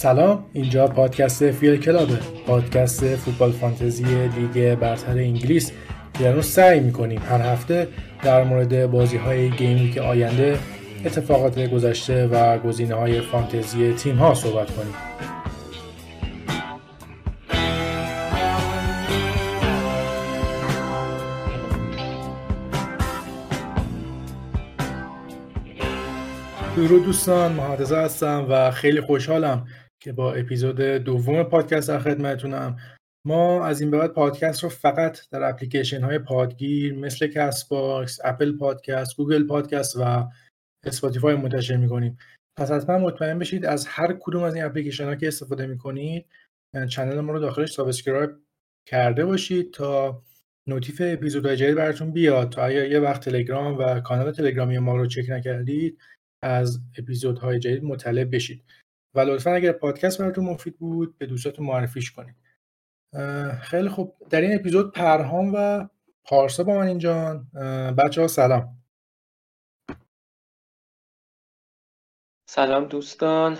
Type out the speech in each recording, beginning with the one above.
سلام اینجا پادکست فیل کلابه. پادکست فوتبال فانتزی لیگ برتر انگلیس. که اون سعی می‌کنیم هر هفته در مورد بازی های گیم که آینده اتفاقات گذشته و گزینه های فانتزی تیم ها صحبت کنیم. درود دوستان محمد هستم و خیلی خوشحالم که با اپیزود دوم پادکست در خدمتتونم ما از این به بعد پادکست رو فقط در اپلیکیشن های پادگیر مثل کست باکس، اپل پادکست، گوگل پادکست و اسپاتیفای منتشر می‌کنیم. پس حتما مطمئن بشید از هر کدوم از این اپلیکیشن ها که استفاده می‌کنید channel ما رو داخلش subscribe کرده باشید تا notif اپیزودهای جدید براتون بیاد. تا اگر یه وقت تلگرام و کانال تلگرامی ما رو چک نکردید از اپیزودهای جدید مطلع بشید. و لطفا اگر پادکست براتون مفید بود به دوستاتون معرفیش کنید. خیلی خوب. در این اپیزود پرهام و پارسا با من اینجان. بچه ها سلام. سلام دوستان.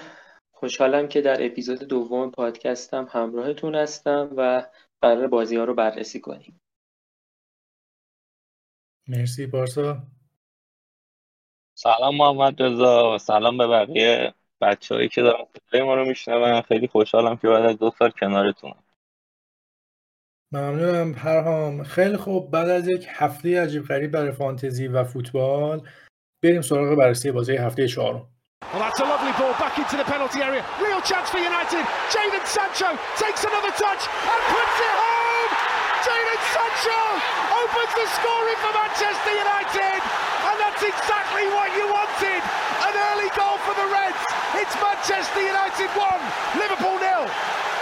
خوشحالم که در اپیزود دوم پادکستم همراهتون هستم و قرار بازی ها رو بررسی کنیم. مرسی پارسا. سلام محمد رضا و سلام به بقیه بچههایی که دارن صدای ما رو میشنون خیلی خوشحالم که بعد از دو سال کنارتونم ممنونم پرهام خیلی خوب بعد از یک هفته عجیب غریب برای فانتزی و فوتبال بریم سراغ بررسی بازی هفته چهارم Well, that's a lovely ball back into the penalty area. Real chance for United. Jadon Sancho takes another touch and puts it home. Jadon Sancho opens the scoring for Manchester United. And that's exactly what you wanted. An early goal for the Reds. Manchester United 1, Liverpool 0.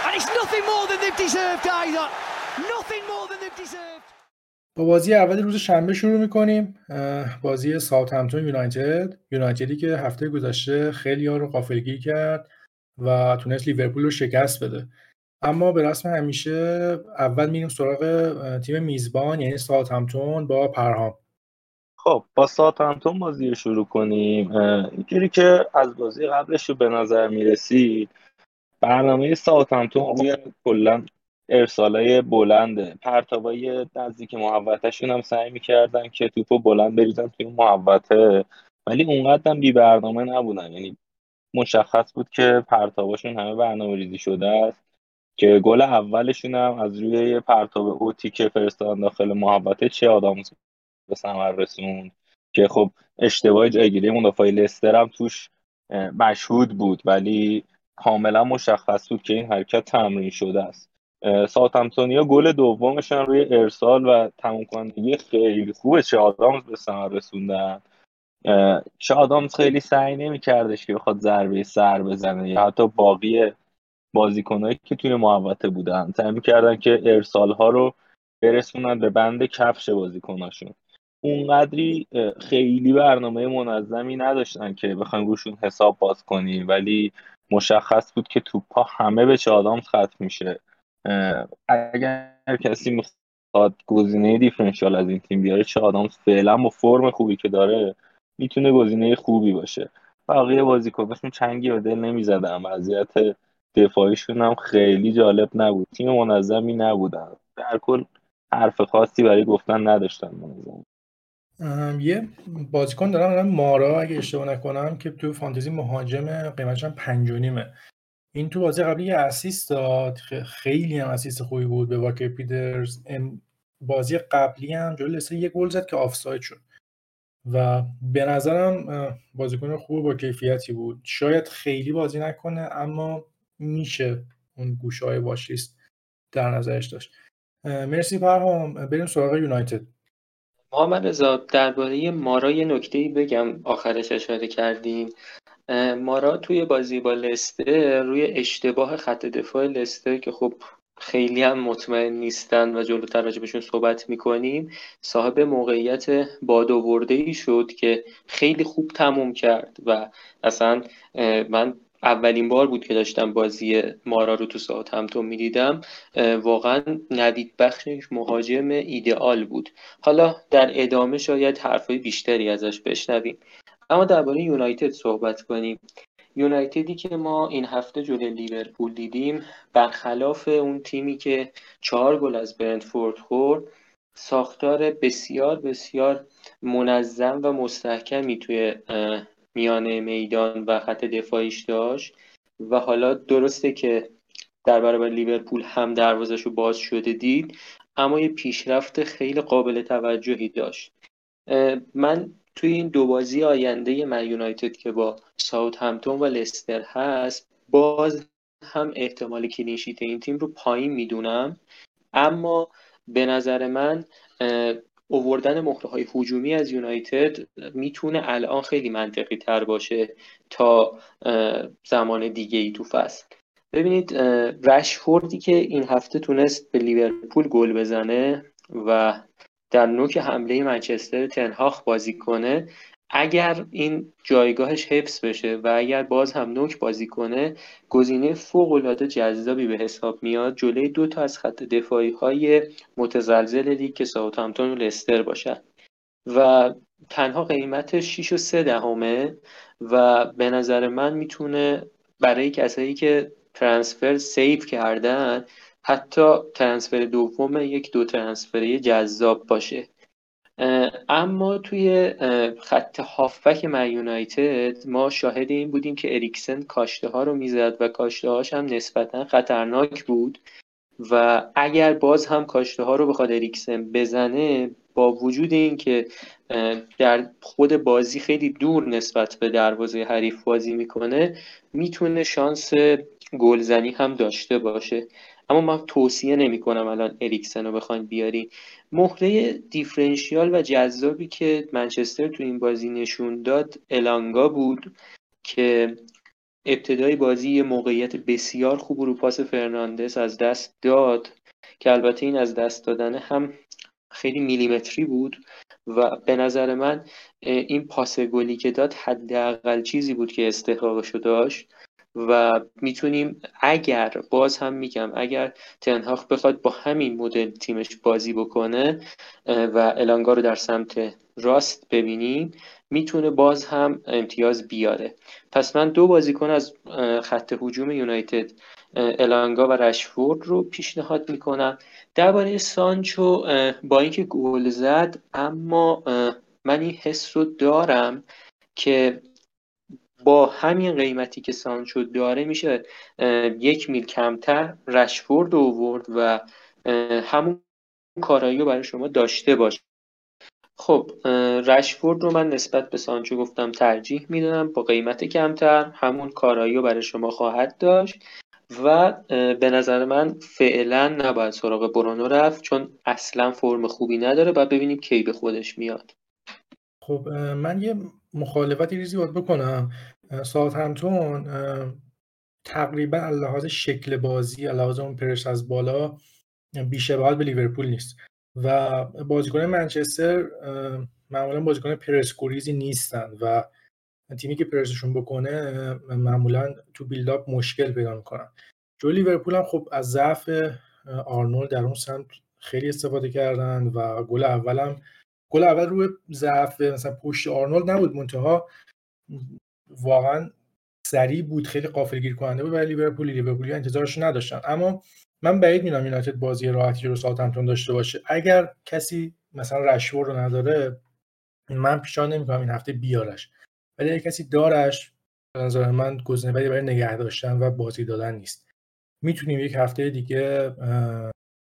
And it's nothing more than they've deserved either. Nothing more than they've deserved. با بازی اول روز شنبه شروع می‌کنیم بازی ساوت همتون یونایتد یونایتدی که هفته گذشته خیلی ها رو قافلگیر کرد و تونست لیورپول رو شکست بده اما به رسم همیشه اول میریم سراغ تیم میزبان یعنی ساوت همتون با پرهام خب با ساوت همتون بازی رو شروع کنیم. اینجوری که از بازی قبلش رو به نظر می‌رسید برنامه ساوت همتون روی کلا ارسالای بلنده. پرتابای نزدیک محوطهشون هم سعی می‌کردن که توپو بلند بریزن توی محوطه ولی اونقدر هم بی برنامه نبودن. یعنی مشخص بود که پرتاباشون همه برنامه ریزی شده است که گل اولشون هم از روی پرتاب اوتی که فرستادن داخل محوطه چه آدم به ثمر رسوند که خب اشتباه جایگیری مدافع لستر هم توش مشهود بود ولی کاملا مشخص بود که این حرکت تمرین شده است. ساوثهمپتونیا گل دومشان روی ارسال و تموم کنندگی خیلی خوب چه آدامز به ثمر رسوندن. چه آدامز خیلی سعی نمیکردش که بخواد ضربه سر بزنه یا حتی باقی بازیکنهایی که توی محوطه بودن. سعی می‌کردن که ارسال ها رو برسونن به بند کفش بازیکناشون. اونقدری خیلی برنامه منظمی نداشتن که بخوایم روشون حساب باز کنیم ولی مشخص بود که توپا همه به چه آدامز ختم میشه. اگر کسی می‌خواد گزینه دیفرنشیال از این تیم بیاره چه آدم فعلا با فرم خوبی که داره می‌تونه گزینه خوبی باشه. بقیه بازیکناشون چنگی به دل نمی‌زدن. وضعیت دفاعیشون هم خیلی جالب نبود. تیم منظمی نبودن. در کل حرف خاصی برای گفتن نداشتن منظم یه بازیکن دارم مارا اگه اشتباه نکنم که تو فانتزی مهاجم قیمتش هم پنج این تو بازی قبلی یه اسیست داد خیلی هم اسیست خوبی بود به واکر پیدرز بازی قبلی هم جلوی لستر یه گل زد که آفساید شد. و به نظرم بازیکن خوب با کیفیتی بود. شاید خیلی بازی نکنه اما میشه اون گوشه های واشلیست در نظرش داشت. مرسی پرهام. بریم سراغ یونایتد. محمد رضا درباره مارا یه نکته بگم. آخرش اشاره کردیم. مارا توی بازی با لستر روی اشتباه خط دفاع لستر که خب خیلی هم مطمئن نیستن و جلوتر راجبشون صحبت می‌کنیم صاحب موقعیت بادآورده ای شد که خیلی خوب تموم کرد و اصلا من اولین بار بود که داشتم بازی مارا رو تو ساعت همتون می‌دیدم. واقعا ندید بخشش مهاجم ایدئال بود. حالا در ادامه شاید حرفای بیشتری ازش بشنویم. اما درباره یونایتد صحبت کنیم. یونایتدی که ما این هفته جلوی لیورپول دیدیم برخلاف اون تیمی که چهار گل از برنتفورد خورد ساختار بسیار بسیار منظم و مستحکمی توی میانه میدان و خط دفاعیش داشت و حالا درسته که در برابر لیورپول هم دروازش رو باز شده دید اما یه پیشرفت خیلی قابل توجهی داشت. من توی این دو بازی آینده من یونایتد که با ساوت همتون و لستر هست باز هم احتمال کلینشیت این تیم رو پایین می‌دونم. اما به نظر من اووردن مهره های هجومی از یونایتد می‌تونه الان خیلی منطقی تر باشه تا زمان دیگه ای تو فصل. ببینید رشفوردی که این هفته تونست به لیورپول گل بزنه و در نوک حمله منچستر تنهاخ بازی کنه اگر این جایگاهش حفظ بشه و اگر باز هم نوک بازی کنه گزینه فوق العاده جذابی به حساب میاد جلوی دو تا از خط دفاعی های متزلزل لیگ که ساوثهامپتون و لستر باشن. و تنها قیمت 6 و 3 دهمه و به نظر من می‌تونه برای کسایی که transfer save کردن حتی ترانسفر دوم یک دو ترانسفری جذاب باشه. اما توی خط هافبک من یونایتد ما شاهد این بودیم که اریکسن کاشته ها رو می‌زد و کاشته هاش هم نسبتا خطرناک بود و اگر باز هم کاشته ها رو بخواد اریکسن بزنه با وجود اینکه در خود بازی خیلی دور نسبت به دروازه حریف بازی می‌کنه می‌تونه شانس گلزنی هم داشته باشه. اما من توصیه نمی کنم الان اریکسن رو بخواین بیارین مهره دیفرنشیال و جذابی که منچستر تو این بازی نشون داد الانگا بود که ابتدای بازی یه موقعیت بسیار خوب رو پاس فرناندس از دست داد که البته این از دست دادن هم خیلی میلیمتری بود و به نظر من این پاس گلی که داد حداقل چیزی بود که استحقاقشو داشت. و می‌تونیم اگر باز هم میگم اگر تنهاخ بخواد با همین مدل تیمش بازی بکنه و الانگا رو در سمت راست ببینیم می‌تونه باز هم امتیاز بیاره. پس من دو بازیکن از خط هجوم یونایتد الانگا و رشفورد رو پیشنهاد می‌کنم. درباره سانچو با اینکه گل زد اما من این حس رو دارم که با همین قیمتی که سانچو داره میشه یک میل کمتر رشفورد اوورد و همون کارایی رو برای شما داشته باشه. خب رشفورد رو من نسبت به سانچو گفتم ترجیح می‌دونم با قیمت کمتر همون کارایی رو برای شما خواهد داشت و به نظر من فعلا نباید سراغ برونو رفت چون اصلا فرم خوبی نداره و ببینیم کی به خودش میاد. خب من یه مخالفتی ریزی باید بکنم. ساعت همتون تقریبا لحاظ شکل بازی لحاظ اون پرش از بالا بیشباهت به لیورپول نیست. و بازیکن منچستر معمولا بازیکن پرسکوریزی نیستن و تیمی که پرسشون بکنه معمولا تو بیلداپ مشکل پیدا می‌کنن. جو لیورپول هم خب از ضعف آرنولد در اون سمت خیلی استفاده کردن و گل اولم گل اول روی ضعف مثلا پشت آرنولد نبود. منتها واقعا سریع بود. خیلی قافلگیر کننده بود برای لیورپول لیورپولی انتظارش نداشتن. اما من بعید می‌دونم یونایتد بازی راحتی رو ساوثهمپتون داشته باشه. اگر کسی مثلا رشور رو نداره من پیشنهاد نمی‌کنم این هفته بیارش. ولی اگر کسی دارش به نظر من گزینه برای نگه داشتن و بازی دادن نیست. می‌تونیم یک هفته دیگه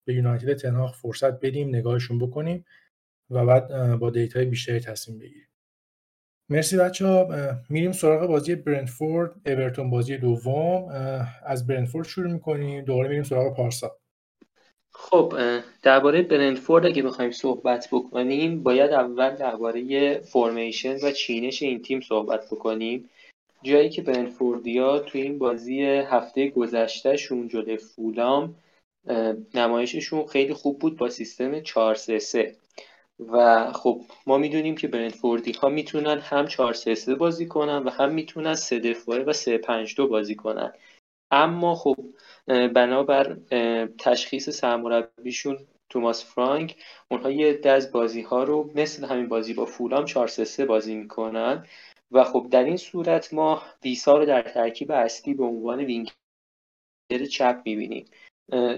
به یونایتد تنهاخ فرصت بدیم نگاهشون بکنیم. و بعد با دیتای بیشتری تصمیم بگیریم. مرسی بچه ها میریم سراغ بازی برنتفورد اورتون بازی دوم. از برنتفورد شروع می‌کنیم. دوباره میریم سراغ پارسا. خب درباره برنتفورد اگه بخوایم صحبت بکنیم باید اول درباره فرمیشن و چینش این تیم صحبت بکنیم. جایی که برنتفوردیا توی این بازی هفته گذشتهشون جلوی فولام نمایششون خیلی خوب بود با سیستم 4 3 3 و خب ما می‌دونیم که برنتفوردی ها می‌تونن هم 4 3 بازی کنن و هم می‌تونن 3 دفاعه و 3 5 2 بازی کنن. اما خب بنابر تشخیص سرمربیشون توماس فرانک اونها یه از بازی ها رو مثل همین بازی با فولام 4 3 بازی می‌کنن و خب در این صورت ما ویسا رو در ترکیب اصلی به عنوان وینگر چپ می‌بینیم.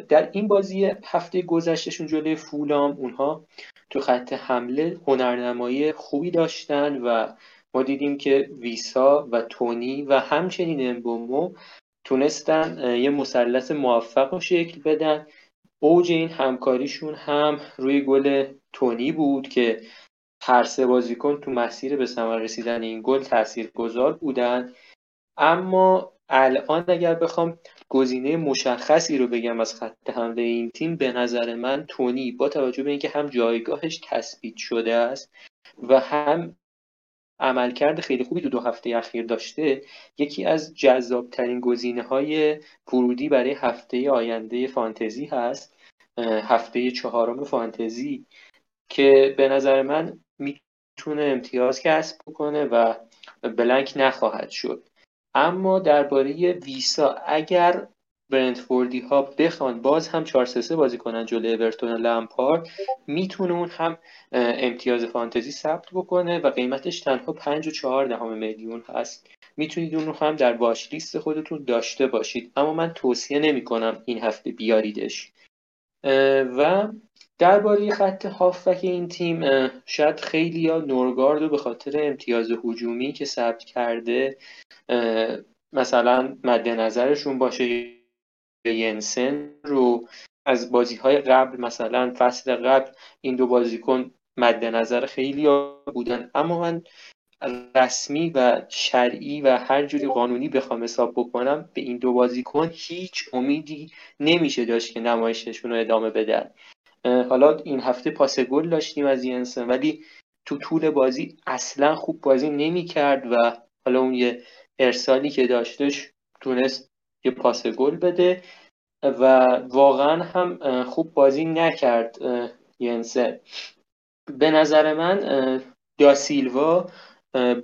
در این بازی هفته گذشتهشون جلوی فولام اونها تو خط حمله هنرنمایی خوبی داشتن و ما دیدیم که ویسا و تونی و همچنین امبومو تونستن یه مثلث موفق رو شکل بدن. اوج این همکاریشون هم روی گل تونی بود که هر سه بازیکن تو مسیر به ثمر رسیدن این گل تاثیرگذار بودن. اما الان اگر بخوام گزینه مشخصی رو بگم از خط حمله این تیم به نظر من تونی با توجه به اینکه هم جایگاهش تثبیت شده است و هم عملکرد خیلی خوبی دو دو هفته اخیر داشته یکی از جذابترین گزینه های ورودی برای هفته آینده فانتزی هست هفته چهارم فانتزی که به نظر من می‌تونه امتیاز کسب کنه و بلنک نخواهد شد. اما درباره ویسا اگر برنتفوردی ها بخوان باز هم 4 3 بازی کنن جلوی اورتون و لمپارد می‌تونه اون هم امتیاز فانتزی ثبت بکنه و قیمتش تنها 5 و 4 دهم میلیون هست. می‌تونید اون رو هم در واش لیست خودتون داشته باشید. اما من توصیه نمی کنم این هفته بیاریدش. و درباره خط هافبک این تیم شاید خیلی یا نورگارد به خاطر امتیاز هجومی که ثبت کرده مثلا مد نظرشون باشه ینسن رو از بازی های قبل مثلا فصل قبل این دو بازیکن مد نظر خیلی بودن. اما من رسمی و شرعی و هر جوری قانونی بخوام حساب بکنم به این دو بازیکن هیچ امیدی نمیشه داشت که نمایششون رو ادامه بدن. حالا این هفته پاس گل داشتیم از ینسن ولی تو طول بازی اصلا خوب بازی نمی کرد و حالا اون یه ارسالی که داشتش تونست یه پاس گل بده و واقعا هم خوب بازی نکرد ینسن. به نظر من داسیلوا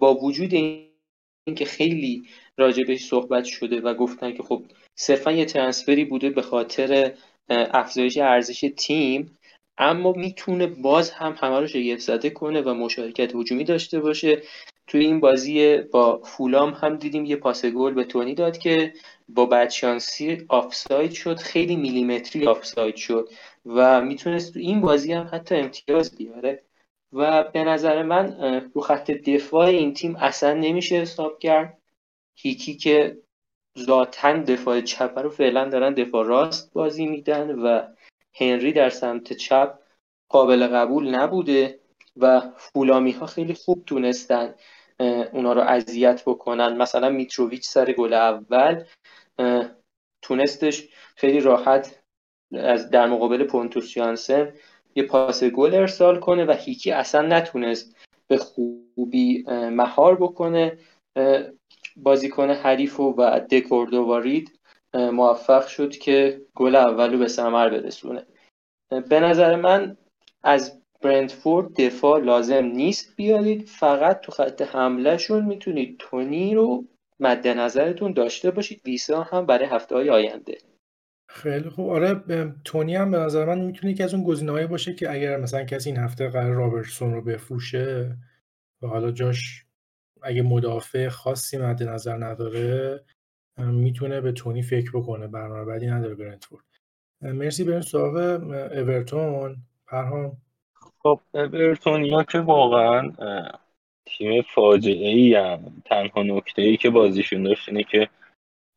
با وجود اینکه خیلی راجبش صحبت شده و گفتن که خب صرفا یه ترنسفری بوده به خاطر افزایش ارزش تیم اما می‌تونه باز هم همه رو شگفت زده کنه و مشارکت هجومی داشته باشه. توی این بازی با فولام هم دیدیم یه پاس گل به تونی داد که با بدشانسی آفساید شد. خیلی میلیمتری آفساید شد و می‌تونست تو این بازی هم حتی امتیاز بیاره. و به نظر من رو خط دفاع این تیم اصلا نمیشه حساب کرد. هیکی که ذاتا دفاع چپ رو فعلا دارن دفاع راست بازی میدن و هنری در سمت چپ قابل قبول نبوده و فولامی ها خیلی خوب تونستن اونا رو اذیت بکنن. مثلا میتروویچ سر گل اول تونستش خیلی راحت از در مقابل پونتوس یانسن یه پاس گل ارسال کنه و هیکی اصلا نتونست به خوبی مهار بکنه. بازیکن حریف و دکوردووارید موفق شد که گل اولو به ثمر برسونه. به نظر من از برندفورد دفاع لازم نیست بیارید. فقط تو خط حملهشون می‌تونید تونی رو مد نظرتون داشته باشید. ویسا هم برای هفته های آینده. خیلی خوب. آره تونی هم به نظر من می‌تونه که از اون گزینه‌ای باشه که اگر مثلا کسی این هفته قرار رابرتسون رو بفروشه و حالا جاش اگه مدافع خاصی مد نظر نداره می‌تونه به تونی فکر بکنه. برنامه بعدی نداره برنتفورد مرسی بریم سراغ اورتون. پرهام. خب اورتونیا که واقعا تیم فاجعه ای هم. تنها نکته ای که بازیشون داشت اینه که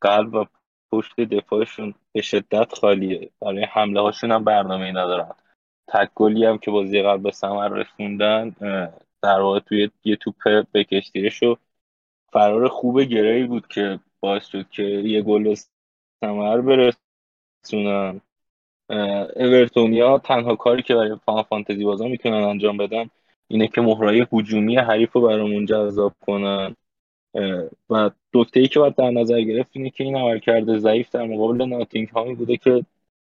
قلب و پشت دفاعشون به شدت خالیه. برای حمله هاشون هم برنامه ای ندارن. تک گلی هم که بازی قبل به ثمر رسوندن در واقع توی یه توپ بکشتیره شو. فرار خوب گری بود که باعث شد که یه گل ثمر برسونن. اورتونیا تنها کاری که برای فان فانتزی بازا می‌تونن انجام بدن اینه که مهرای هجومی حریف رو برامون جذاب کنن. و دکته ای که باید در نظر گرفت اینه که این عملکرد ضعیف در مقابل ناتینگ هامی بوده که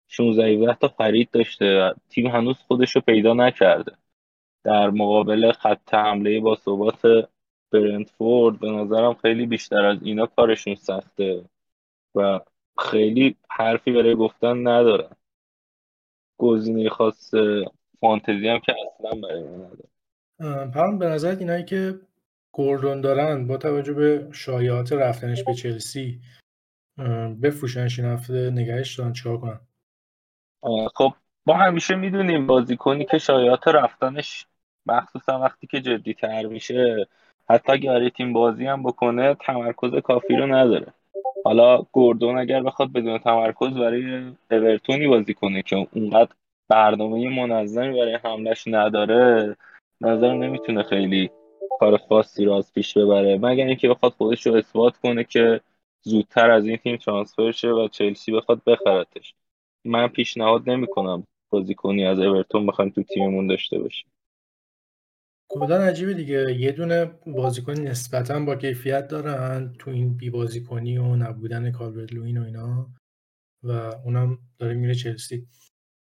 16 تا خرید داشته و تیم هنوز خودش رو پیدا نکرده. در مقابل خط حمله با ثبات برنتفورد به نظرم خیلی بیشتر از اینا کارشون سخته و خیلی حرفی برای گفتن ندارن. گزینه خاص فانتزی هم که اصلا برای من نداره هم به نظرت اینایی که گوردون دارن با توجه به شایعات رفتنش به چلسی بفروشنش این هفته نگهش دارن چیکار کنن؟ خب ما همیشه می‌دونیم بازیکنی که شایعات رفتنش مخصوصا وقتی که جدی تر میشه حتی اگر تیم بازی هم بکنه تمرکز کافی رو نداره. حالا گوردون اگر بخواد بدون تمرکز برای اورتونی بازی کنه که اونقدر برنامه منظمی برای حملش نداره نظر نمی‌تونه خیلی کار خاصی رو از پیش ببره. مگر اینکه بخواد خودش رو اثبات کنه که زودتر از این تیم ترانسفر شه و چلسی بخواد بخرتش. من پیشنهاد نمی‌کنم بازیکنی از اورتون بخوایم تو تیممون داشته باشیم. کلا عجیبه دیگه. یه دونه بازیکن نسبتا با کیفیت دارن تو این بی بازیکنی و نبودن کالورت لوین و اینا و اونم داره میره چلسی.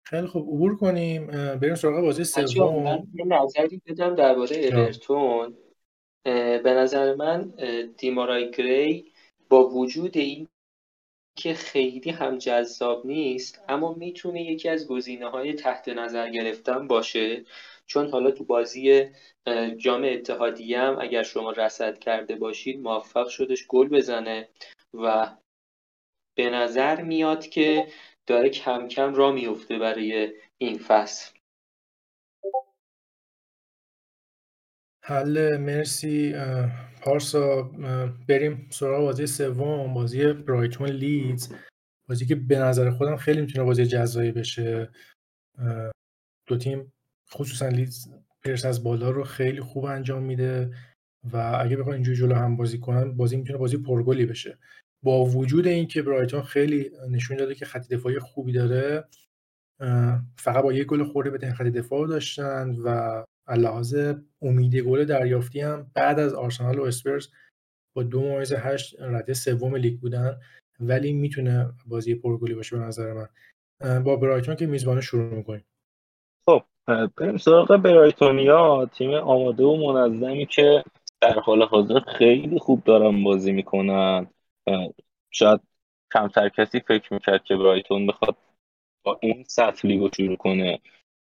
خیلی خوب. عبور کنیم. بریم سراغ بازی سوم. من نظری بدم درباره اورتون. به نظر من دیمارای گری با وجود این که خیلی هم جذاب نیست اما می‌تونه یکی از گزینه های تحت نظر گرفتن باشه. چون حالا تو بازی جام اتحادیه هم اگر شما رصد کرده باشید موفق شدش گل بزنه و به نظر میاد که داره کم کم را میفته برای این فصل. حل مرسی. پارسا بریم سراغ بازی سوم بازی برایتون لیدز. بازی که به نظر خودم خیلی می‌تونه بازی جزایی بشه. دو تیم خصوصا لیدز پرس از بالا رو خیلی خوب انجام میده و اگه بخواد اینجوری جلو هم بازی کنن بازی می‌تونه بازی پرگلی بشه. با وجود اینکه برایتون خیلی نشون داده که خط دفاعی خوبی داره فقط با یک گل خورده به خط دفاع داشتن و لحاظ امید گل دریافتی هم بعد از آرسنال و اسپرز با دو ممیز هشت رده سوم لیگ بودن ولی می‌تونه بازی پرگلی باشه به نظر من. با برایتون که میزبانه شروع می‌کنیم. بریم سراغ برایتونیا. تیم آماده و منظمی که در حال حاضر خیلی خوب دارن بازی می‌کنن. شاید کمتر کسی فکر می‌کرد که برایتون بخواد با این سطح لیگو شروع کنه.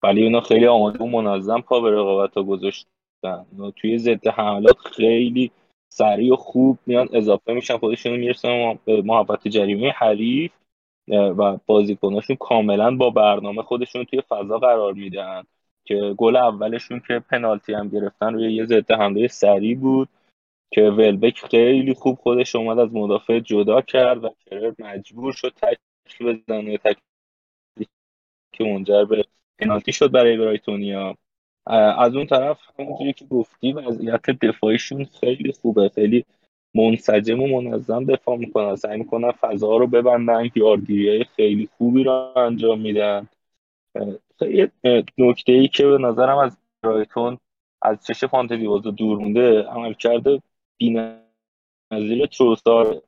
ولی اونا خیلی آماده و منظم پا به رقابت ها گذاشتن. اونا توی ضد حملات خیلی سریع و خوب میان اضافه میشن خودشون می‌رسن به محبت جریمه حریف. و بازیکناشون کاملا با برنامه خودشون توی فضا قرار میدن که گل اولشون که پنالتی هم گرفتن روی یه ضد حمله سریع بود که ولبک خیلی خوب خودش اومد از مدافع جدا کرد و کرر مجبور شد تک بزنه. تک که منجر به پنالتی شد برای برایتونیا. از اون طرف همونجوری که گفتی وضعیت دفاعیشون خیلی خوبه. خیلی منسجم و منظم دفاع می‌کنن. سعی می‌کنن فضا رو ببندن. یارگیری های خیلی خوبی رو انجام میدن. خیلی نکته ای که به نظرم از برایتون از چش فانتزی دور مونده عمل کرده بی‌نظیر تروسار.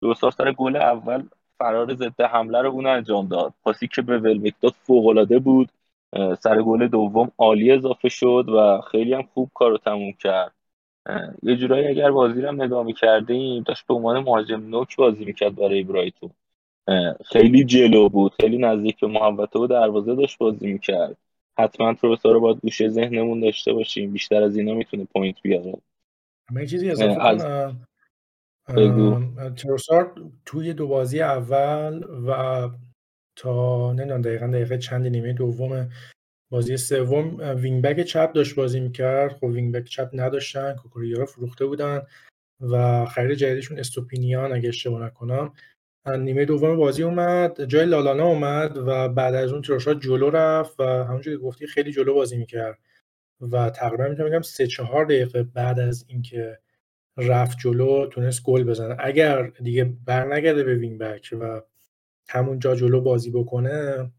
تروسار سر گل اول فرار ضد حمله رو اون انجام داد. پاسی که به ولبک داد فوق بود سر گل دوم عالی اضافه شد و خیلی هم خوب کار رو تموم کرد. یه جورایی اگر بازی رو نگاه می‌کردیم داشت به عنوان مهاجم نوک بازی می‌کرد برای برایتون. خیلی جلو بود خیلی نزدیک به محوطه و دروازه داشت بازی می‌کرد. حتما تروسا رو باید گوشه ذهنمون داشته باشیم. بیشتر از اینا می‌تونه پوینت بیاره من چیزی اضافه کنم. تروسار توی دو بازی اول و تا نمی‌دونم دقیقا دقیقه چند نیمه دوم بازی سوم wing back چپ داشت بازی می‌کرد. خب wing back چپ نداشتن کوکوریا را فروخته بودن و خرید جدیدشون استوپینیان اگه اشتباه نکنم. نیمه دوم بازی اومد جای لالانا اومد و بعد از اون تروسار جلو رفت و همونجوری گفتی خیلی جلو بازی می‌کرد و تقریبا می‌تونم بگم سه چهار دقیقه بعد از اینکه رفت جلو تونست گل بزنه. اگر دیگه برنگرده به wing back و همون جا جلو بازی بکنه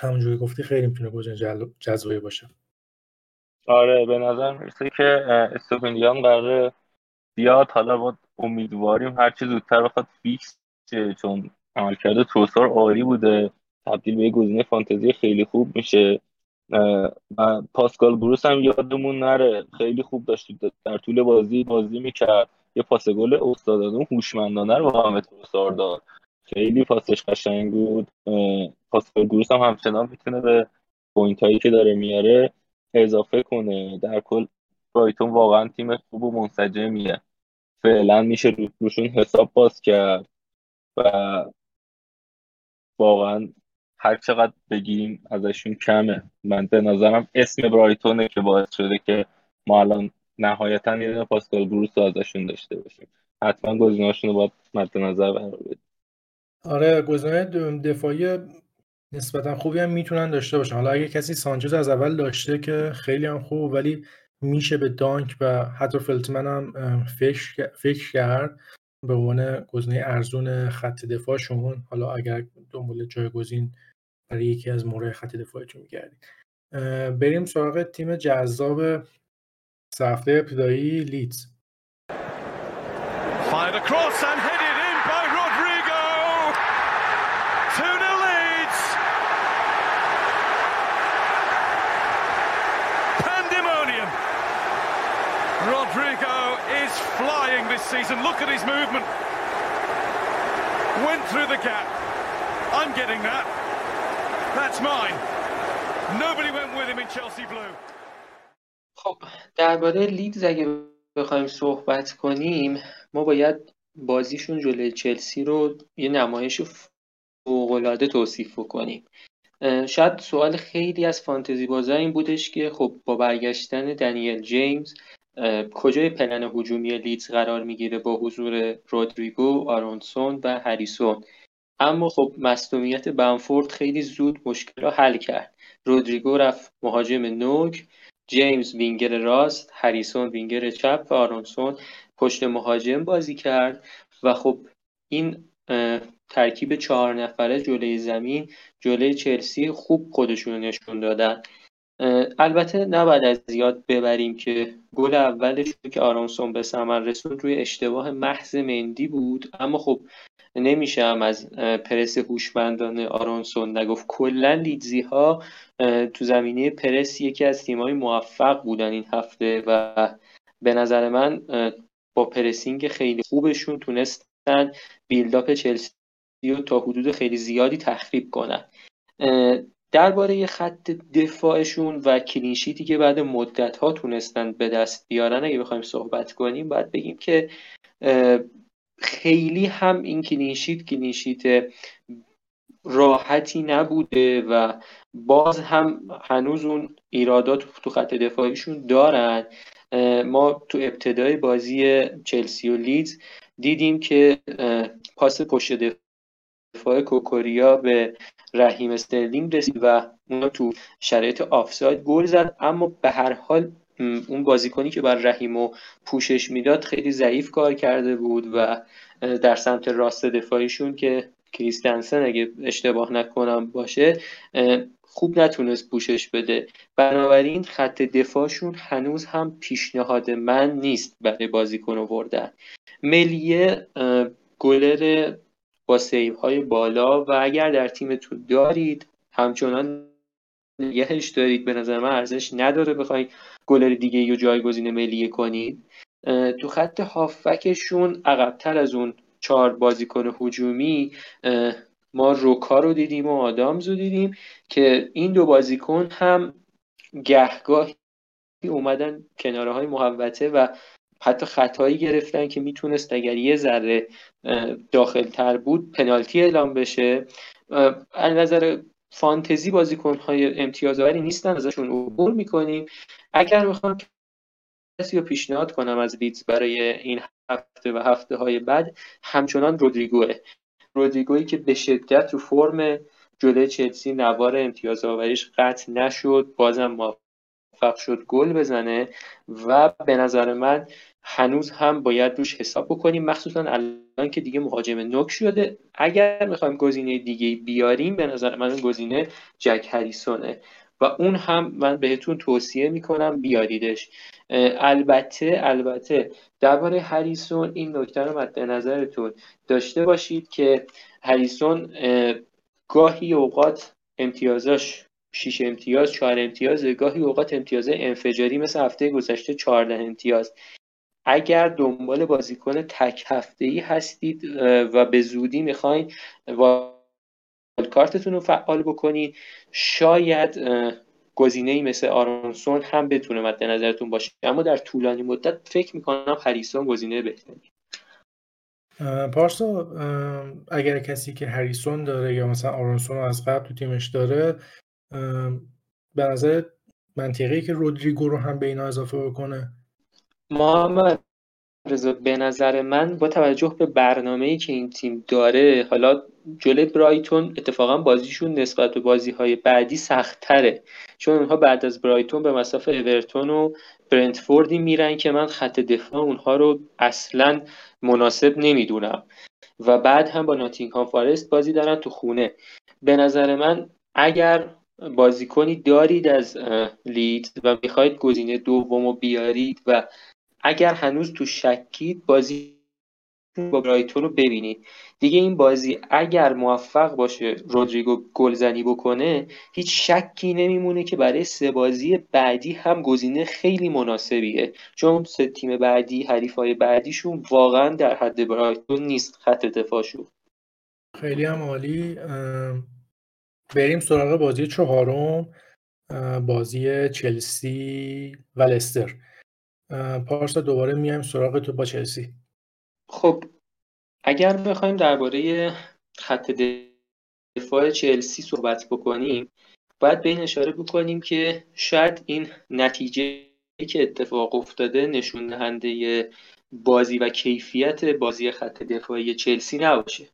همونجوری گفتی خیلی می‌تونه گزینه جذابی باشه. آره به نظر می‌رسه که استوپینیان قراره بیاد. حالا با امیدواریم هرچی زودتر بخواد فیکس چون عملکرد تروسار عالی بوده. تبدیل به گزینه فانتزی خیلی خوب میشه. و پاسکال بروس هم یادمون نره. خیلی خوب داشت در طول بازی بازی می‌کرد. یه پاس گل استادانه هوشمندانه رو به تروسار داد. خیلی پاسش قشنگ بود. پاسکال گروس هم همچنان می‌تونه به point هایی که داره میاره اضافه کنه. در کل برایتون واقعا تیم خوب و منسجمیه. فعلا میشه روشون حساب باز کرد و واقعا هر چقدر بگیم ازشون کمه. من به نظرم اسم برایتونه که باعث شده که ما الان نهایتا یه پاسکال بروس رو ازشون داشته باشیم. حتما گزینه‌هاشون رو باید مد نظر قرار آره گزینه دفاعی نسبتا خوبی هم می‌تونن داشته باشن. حالا اگه کسی سانچز از اول داشته که خیلی هم خوب ولی میشه به دانک و حتی فلتمن هم فکر, کرد به عنوان گزینه ارزون خط دفاعشون. حالا اگر دنبال جایگزین برای یکی از مورد خط دفاعتون میگردید. بریم سراغ تیم جذاب هفته ابتدایی لیدز. Season. Look at his movement. Went through the gap. I'm getting that. That's mine. Nobody went with him in Chelsea blue. خب درباره لیدز اگه بخوایم صحبت کنیم ما باید بازیشون جلوی چلسی رو یه نمایش فوق‌العاده توصیف کنیم شاید سوال خیلی از فانتزی بازا این بودش که خب با برگشتن دنیل جیمز کجای پلن هجومی لیدز قرار می‌گیره با حضور رودریگو، آرونسون و هریسون؟ اما خب مصدومیت بنفورد خیلی زود مشکل را حل کرد. رودریگو رفت مهاجم نوک جیمز وینگر راست هریسون وینگر چپ و آرونسون پشت مهاجم بازی کرد و خب این ترکیب چهار نفره جلوی زمین جلوی چلسی خوب خودشون نشون دادن. البته نباید از زیاد ببریم که گل اولش که آرونسون به ثمر رسوند روی اشتباه محض مندی بود. اما خب نمیشه از پرس هوشمندانه آرونسون نگفت. کلا لیدزی ها تو زمینه پرس یکی از تیمای موفق بودن این هفته و به نظر من با pressing خیلی خوبشون تونستن build-up چلسی رو تا حدود خیلی زیادی تخریب کنن. درباره خط دفاعشون و clean sheet ی که بعد مدت ها تونستن به دست بیارن اگه بخوایم صحبت کنیم باید بگیم که خیلی هم این clean sheet clean sheet راحتی نبوده و باز هم هنوز اون ایرادات تو خط دفاعیشون دارن. ما تو ابتدای بازی چلسی و لیدز دیدیم که پاس پشت دفاع کوکوریا به رحیم استرلینگ رسید و اون تو شرایط آفساید گل زد. اما به هر حال اون بازیکنی که بر رحیم و پوشش می‌داد خیلی ضعیف کار کرده بود و در سمت راست دفاعیشون که کریستنسن اگه اشتباه نکنم باشه خوب نتونست پوشش بده. بنابراین خط دفاعشون هنوز هم پیشنهاد من نیست برای بازیکن آوردن ملیه گلر با سیو های بالا و اگر در تیمتون دارید همچنان نگهش دارید. به نظر من ارزش نداره بخواید گلر دیگه یا جایگزین ملیه کنید. تو خط هافکشون عقبتر از اون چهار بازیکن هجومی ما روکا رو دیدیم و آدامز رو دیدیم که این دو بازیکن هم گهگاهی اومدن کناره های محوطه و حتی خطایی گرفتن که می‌تونست اگر یه ذره داخل تر بود پنالتی اعلام بشه. از نظر فانتزی بازیکن های امتیازآوری نیستن ازشون عبور می‌کنیم. اگر بخوام کسی رو پیشنهاد کنم از لیدز برای این هفته و هفته های بعد همچنان رودریگوه. رودریگویی که به شدت تو فرم جلوی چلسی نوار امتیاز آوریش قطع نشد بازم موفق شد گل بزنه و به نظر من هنوز هم باید روش حساب بکنیم مخصوصا الان که دیگه مهاجم نوک شده. اگر می‌خوایم گزینه دیگه بیاریم به نظر من گزینه جک هریسونه. و اون هم من بهتون توصیه می‌کنم بیاریدش. البته البته درباره هریسون این نکته رو مد نظرتون داشته باشید که هریسون گاهی اوقات امتیازاش 6 امتیاز 4 امتیاز گاهی اوقات امتیاز انفجاری مثل هفته گذشته 14 امتیاز. اگر دنبال بازیکن تک هفته ای هستید و به زودی می‌خواین کارتتون رو فعال بکنید شاید گزینه مثل آرونسون هم بتونه مد نظرتون باشه. اما در طولانی مدت فکر می‌کنم هریسون گزینه بهتری پارسا اگر کسی که هریسون داره یا مثلا آرونسون رو از قبل تو تیمش داره به نظر منطقی که رودریگو رو هم به اینا اضافه بکنه. محمد رضا به نظر من با توجه به برنامه‌ای که این تیم داره حالا جلوی برایتون اتفاقا بازیشون نسبت به بازی‌های بعدی سخت‌تره. چون اونها بعد از برایتون به مسافه اورتون و برنتفوردی میرن که من خط دفاع اونها رو اصلا مناسب نمی‌دونم. و بعد هم با ناتینگهام فارست بازی دارن تو خونه. به نظر من اگر بازیکنی دارید از لید و می‌خواید گزینه دوم رو بیارید و اگر هنوز تو شکید بازی با برایتون رو ببینید. دیگه این بازی اگر موفق باشه رودریگو گلزنی بکنه هیچ شکی نمیمونه که برای سه بازی بعدی هم گزینه خیلی مناسبیه. چون سه تیم بعدی حریفای بعدیشون واقعا در حد برایتون نیست خط دفاعشون. خیلی هم عالی. بریم سراغ بازی چهارم بازی چلسی و لستر. پارسا دوباره میایم سراغ تو با چلسی. خب اگر بخوایم درباره خط دفاع چلسی صحبت بکنیم باید به این اشاره بکنیم که شاید این نتیجه که اتفاق افتاده نشون دهنده بازی و کیفیت بازی خط دفاعی چلسی نباشه.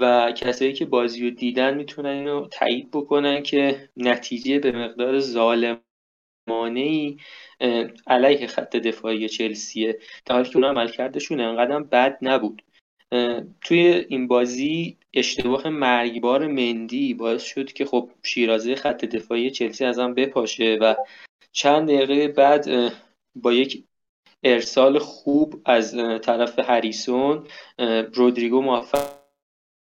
و کسایی که بازی رو دیدن می‌تونن اینو تایید بکنن که نتیجه به مقدار ظالمانه ای علیه خط دفاعی چلسیه. در حالی که اون عملکردشون انقدر بد نبود. توی این بازی اشتباه مرگبار مندی باعث شد که خب شیرازه خط دفاعی چلسی ازم بپاشه و چند دقیقه بعد با یک ارسال خوب از طرف هریسون رودریگو موفق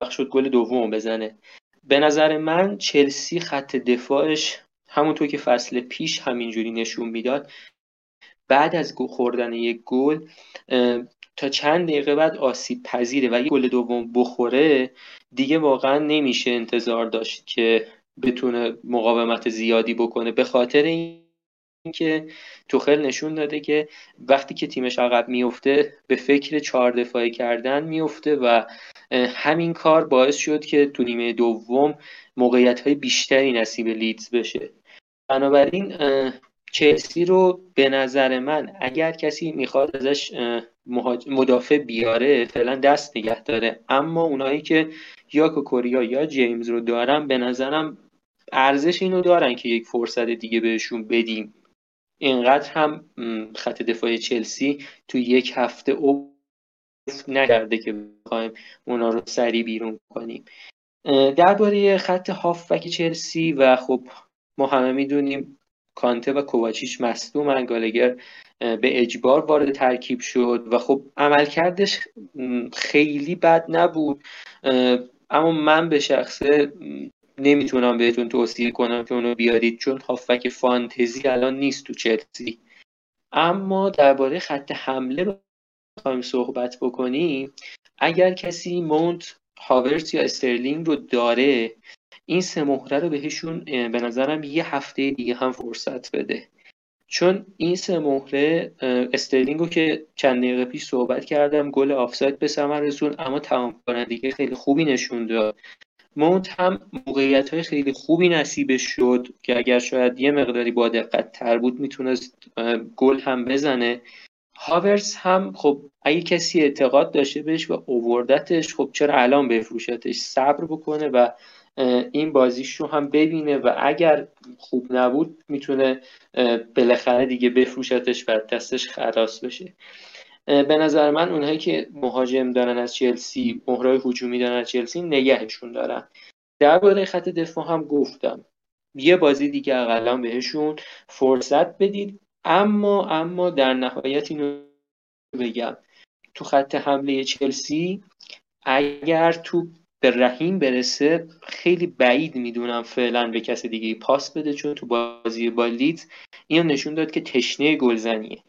شد گل دوم بزنه. به نظر من چلسی خط دفاعش همونطور که فصل پیش همینجوری نشون می‌داد بعد از خوردن یک گل تا چند دقیقه بعد آسیب پذیره و یک گل دوم بخوره دیگه واقعا نمیشه انتظار داشت که بتونه مقاومت زیادی بکنه. به خاطر اینکه توخل نشون داده که وقتی که تیمش عقب میفته به فکر چهار دفاعی کردن میفته و همین کار باعث شد که تو نیمه دوم موقعیت های بیشتری نصیب لیدز بشه. بنابراین چلسی رو به نظر من اگر کسی می‌خواد ازش مدافع بیاره فعلا دست نگه داره. اما اونایی که یا کوکوریا یا جیمز رو دارن به نظرم ارزش اینو دارن که یک فرصت دیگه بهشون بدیم. اینقدر هم خط دفاع چلسی تو یک هفته او نکرده که بخوایم اونا رو سریع بیرون کنیم. درباره خط هافبک چلسی و خب ما همه می‌دونیم کانته و کوواچیچ مصدوم گالگر به اجبار وارد ترکیب شد و خب عملکردش خیلی بد نبود. اما من به شخصه نمی‌تونم بهتون توصیه کنم که اونو بیارید چون هافک فانتزی الان نیست تو چلسی. اما درباره خط حمله بخوایم صحبت بکنیم. اگر کسی مونت هاورت یا استرلینگ رو داره این سه مهره رو بهشون به نظرم یه هفته دیگه هم فرصت بده. چون این سه مهره استرلینگ رو که چند دقیقه پیش صحبت کردم گل آفساید به ثمر رسون اما تمام کنندگی خیلی خوبی نشون داد. مونت هم موقعیت های خیلی خوبی نصیبش شد که اگر شاید یه مقداری با دقت تر بود می‌تونست گل هم بزنه. هاورس هم خب اگه کسی اعتقاد داشته بهش و اووردتش خب چرا الان بفروشتش؟ صبر بکنه و این بازیش رو هم ببینه و اگر خوب نبود می‌تونه بالاخره دیگه بفروشتش و دستش خلاص بشه. به نظر من اونهایی که مهاجم دارن از چلسی مهرای هجومی دارن از چلسی نگهشون دارن. درباره خط دفاع هم گفتم. یه بازی دیگه اقلا بهشون فرصت بدید اما اما در نهایت اینو بگم. تو خط حمله چلسی اگر تو به رحیم برسه خیلی بعید می‌دونم فعلا به کسی دیگه پاس بده چون تو بازی با لیدز اینو نشون داد که تشنه گلزنیه.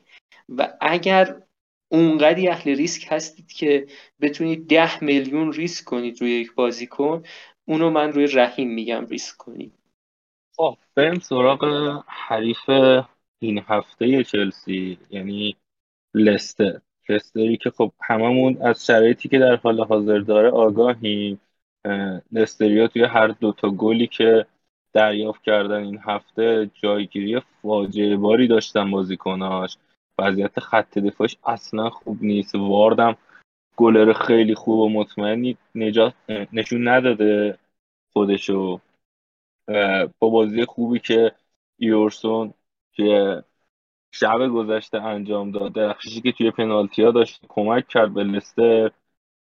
و اگر اونقدی اهل ریسک هستید که بتونید ده میلیون ریسک کنید روی یک بازیکن اونو من روی رحیم میگم ریسک کنید. خب بریم سراغ حریف این هفته چلسی یعنی لستر. لستری که خب هممون از شرایطی که در حال حاضر داره آگاهیم. لستریا توی هر دوتا گلی که دریافت کردن این هفته جایگیری فاجعه باری داشتن بازیکناش. وضعیت خط دفاعش اصلا خوب نیست. واردم گلر خیلی خوب و مطمئنی نجات نشون نداده خودشو. با بازی خوبی که یورسون توی شب گذشته انجام داد درخششی که توی پنالتی ها داشت کمک کرد به لستر.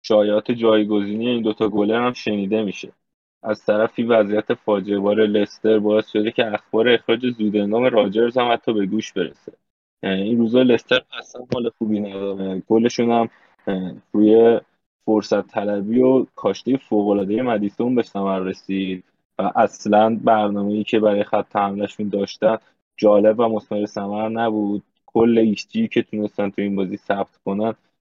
شایعات جایگزینی این دوتا گلر هم شنیده میشه. از طرفی وضعیت فاجعه بار لستر باعث شده که اخبار اخراج زودنگام راجرز هم حتی به گوش برسه. این روزا لستر اصلا حال خوبی نداره. گلشون هم روی فرصت طلبی و کاشته فوقالعاده مدیسون به ثمر رسید و اصلا برنامه‌ای که برای خط حملهشون داشتن جالب و مثمر ثمر نبود. کل ایکسجی که تونستن تو این بازی ثبت کنن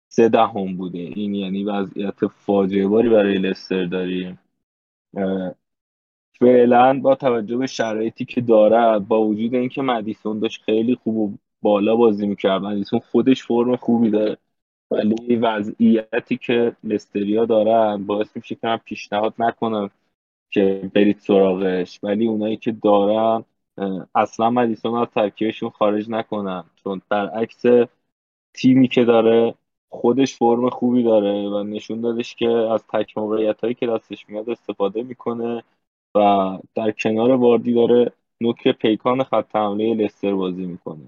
سه دهم بوده. این یعنی وضعیت فاجعه باری برای لستر داریم. فعلا با توجه به شرایطی که دارد با وجود اینکه مدیسون داشت خیلی خوب بالا بازی می‌کرد مدیسون خودش فرم خوبی داره. ولی وضعیتی که لستریا دارن باعث میشه که من پیشنهاد نکنم که برید سراغش. ولی اونایی که دارن اصلا مدیسون از ترکیبشون خارج نکنن چون برعکس تیمی که داره خودش فرم خوبی داره و نشون دادش که از تک موقعیت هایی که دستش میاد استفاده می‌کنه و در کنار واردی داره نوک پیکان خط حمله لستر بازی می‌کنه.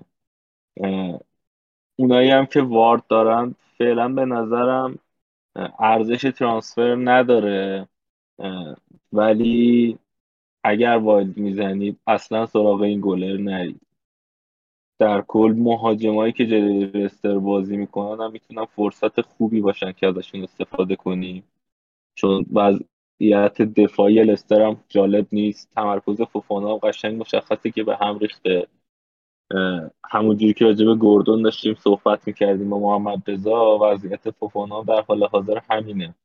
اونایی هم که وارد دارن فعلا به نظرم ارزش ترانسفر نداره. ولی اگر وایلد می‌زنید اصلا سراغ این گلر نرید. در کل مهاجمایی که جلوی لستر بازی می‌کنن هم می‌تونن فرصت خوبی باشن که ازشون استفاده کنیم. چون وضعیت دفاعی لستر هم جالب نیست. تمرکز فوفانا هم قشنگ مشخصه که به هم ریخته. همونجوری که راجب گوردون داشتیم صحبت می‌کردیم با محمد رضا وضعیت فوفانا در حال حاضر همینه.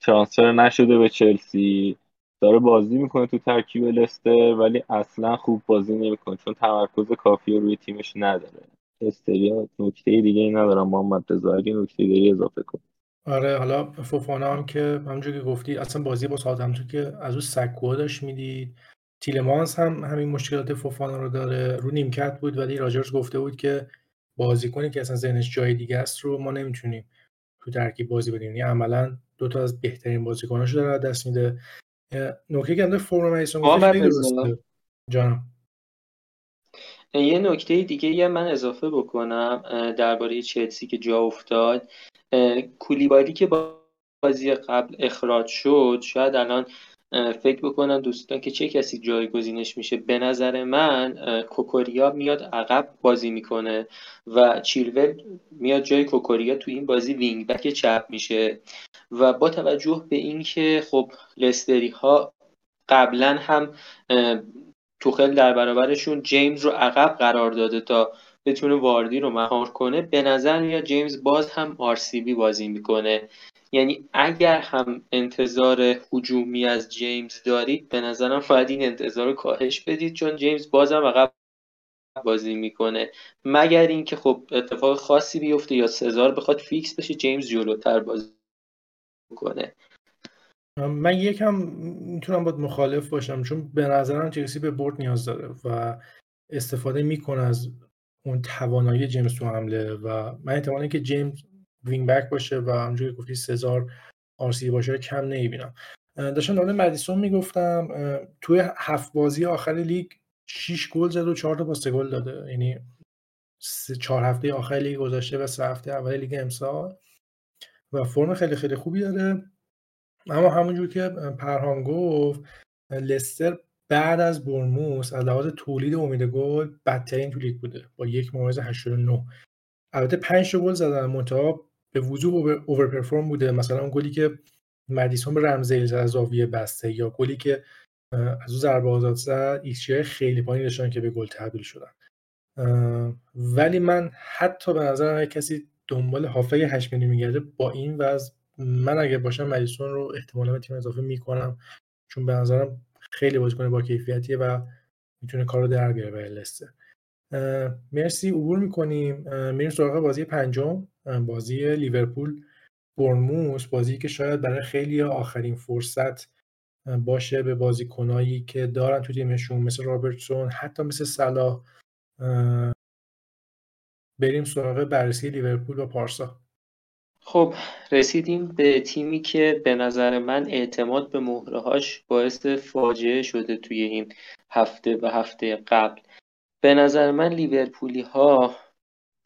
ترانسفر نشده به چلسی داره بازی می‌کنه تو ترکیب لستر ولی اصلا خوب بازی نمی‌کنه چون تمرکز کافی روی تیمش نداره. استریا نکته دیگه ندارم محمد رضا اگه نکته دیگه اضافه کن آره حالا فوفانا هم که همونجور که گفتی اصلا بازی با ساعتمتون که از اون سکوها داشت می‌دید. تیلمانس هم همین مشکلات فوفانا رو داره. رو نیمکت بود ولی راجرز گفته بود که بازیکنی که اصلا ذهنش جای دیگه است رو ما نمی‌تونیم تو ترکیب بازی بدیم. یعنی عملا دو تا از بهترین بازیکناشو داره دست میده. نکته که اندر فرم مدیسون خیلی درسته. جانم. یه نکته دیگه یه من اضافه بکنم درباره چلسی که جا افتاد. کولیبالی که بازی قبل اخراج شد شاید الان فکر بکنن دوستان که چه کسی جایگزینش میشه. به نظر من کوکوریا میاد عقب بازی می‌کنه و چیلول میاد جای کوکوریا تو این بازی وینگ بک چپ میشه. و با توجه به اینکه خب لستری ها قبلا هم توخل در برابرشون جیمز رو عقب قرار داده تا بتونه واردی رو مهار کنه به نظر میاد جیمز باز هم آرسیبی بازی می‌کنه. یعنی اگر هم انتظار هجومی از جیمز دارید به نظرم این انتظار رو کاهش بدید چون جیمز بازم عقب بازی می‌کنه. مگر اینکه خب اتفاق خاصی بیفته یا سزار بخواد fix بشه جیمز جلوتر بازی کنه من یکم می‌تونم باهات مخالف باشم چون به نظرم چلسی به برد نیاز داره و استفاده می‌کنه از اون توانایی جیمز تو حمله و من احتمالی که جیمز wing back باشه و همونجوری گفتی سزار RCB باشه کم نمی‌بینم. داشتم در مدیسون می‌گفتم توی هفت بازی آخر لیگ 6 گل زد و 4 تا پاس گل داده. یعنی سه چهار هفته آخر لیگ گذشته و سه هفته اول لیگ امسال. و فرم خیلی خیلی خوبی داره. اما همونجور که پرهام گفت لستر بعد از بورنموث از لحاظ تولید امید گل بدترین تو لیگ بوده. با یک ممیز 89 البته 5 گل زدن منتها به وضوح over بوده. مثلا اون گلی که مدیسون به رمزدیل از زاویه بسته یا گلی که از اون ضربه آزاد زد ایکس خیلی پایین داشتن که به گل تبدیل شدن. ولی من حتی به نظر کسی دنبال هافبک 8 میلیون میگرده با این وضع من اگه باشم مدیسون رو احتمالا تیم اضافه می‌کنم. چون به نظرم خیلی بازیکن با کیفیتیه و می‌تونه کار رو در بیاره برای لستر. مرسی. عبور می‌کنیم. میریم سراغ بازی پنجم. بازی لیورپول برنموس بازی که شاید برای خیلی آخرین فرصت باشه به بازیکنایی که دارن تو تیمشون مثل رابرتسون حتی مثل صلاح. بریم سراغ بررسی لیورپول و پارسا. خب رسیدیم به تیمی که به نظر من اعتماد به مهرهاش باعث فاجعه شده توی این هفته و هفته قبل. به نظر من لیورپولی ها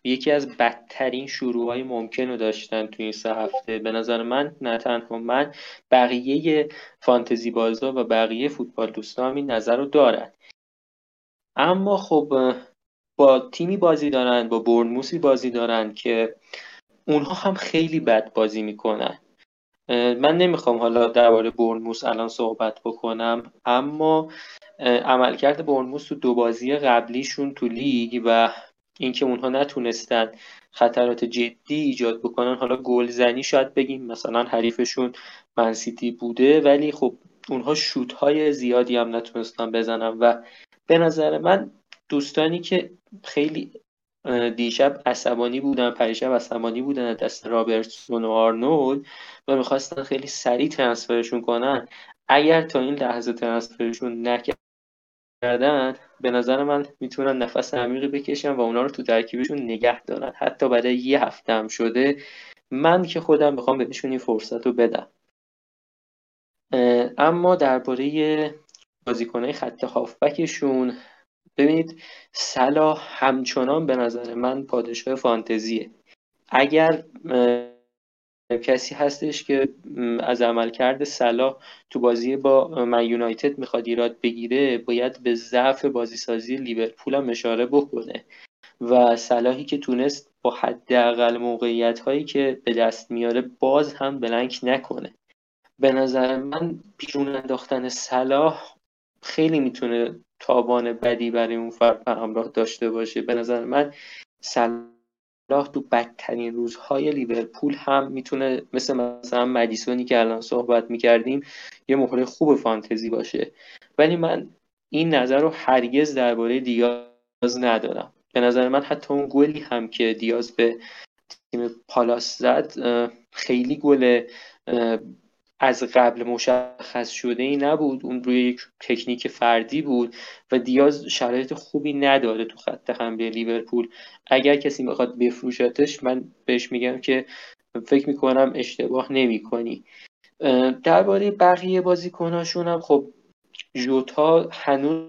یکی از بدترین شروع های ممکن رو داشتن توی این سه هفته. به نظر من نه تنها من بقیه فانتزی بازا و بقیه فوتبال دوستا هم این نظر رو دارن. اما خب با تیمی بازی دارن با برنموسی بازی دارن که اونها هم خیلی بد بازی می‌کنن. من نمی‌خوام حالا درباره برنموس الان صحبت بکنم اما عملکرد برنموس تو دو بازی قبلیشون تو لیگ و اینکه اونها نتونستن خطرات جدی ایجاد بکنن. حالا گلزنی شاید بگیم مثلا حریفشون منسیتی بوده ولی خب اونها شوت های زیادی هم نتونستن بزنن. و به نظر من دوستانی که خیلی دیشب عصبانی بودن پریشب عصبانی بودن دست رابرتسون و آرنولد و می‌خواستن خیلی سریع ترنسفرشون کنن. اگر تا این لحظه ترنسفرشون نکردن به نظر من می‌تونن نفس عمیقی بکشن و اونا رو تو ترکیبشون نگه دارن. حتی بعد یه هفته هم شده. من که خودم می‌خوام بهشون این فرصت رو بدم. اما درباره بازیکنهای خط هافبکشون ببینید صلاح همچنان به نظر من پادشاه فانتزیه. اگر کسی هستش که از عملکرد صلاح تو بازی با من یونایتد می‌خواد ایراد بگیره باید به ضعف بازیسازی لیورپول هم اشاره بکنه. و صلاحی که تونست با حداقل موقعیت هایی که به دست میاره باز هم بلنک نکنه. به نظر من بیرون انداختن صلاح خیلی می‌تونه تابان بدی برای اون فرد همراه داشته باشه. به نظر من صلاح تو بدترین روزهای لیورپول هم می‌تونه مثل مثلا مدیسونی که الان صحبت می‌کردیم یه مهره خوب فانتزی باشه. ولی من این نظر رو هرگز درباره دیاز ندارم. به نظر من حتی اون گلی هم که دیاز به تیم پالاس زد خیلی گل از قبل مشخص شده ای نبود. اون روی یک تکنیک فردی بود و دیاز شرایط خوبی نداره تو خط حمله لیورپول. اگر کسی می‌خواد بفروشتش من بهش میگم که فکر می‌کنم اشتباه نمی‌کنی. درباره بقیه بازیکناشون هم خب جوتا هنوز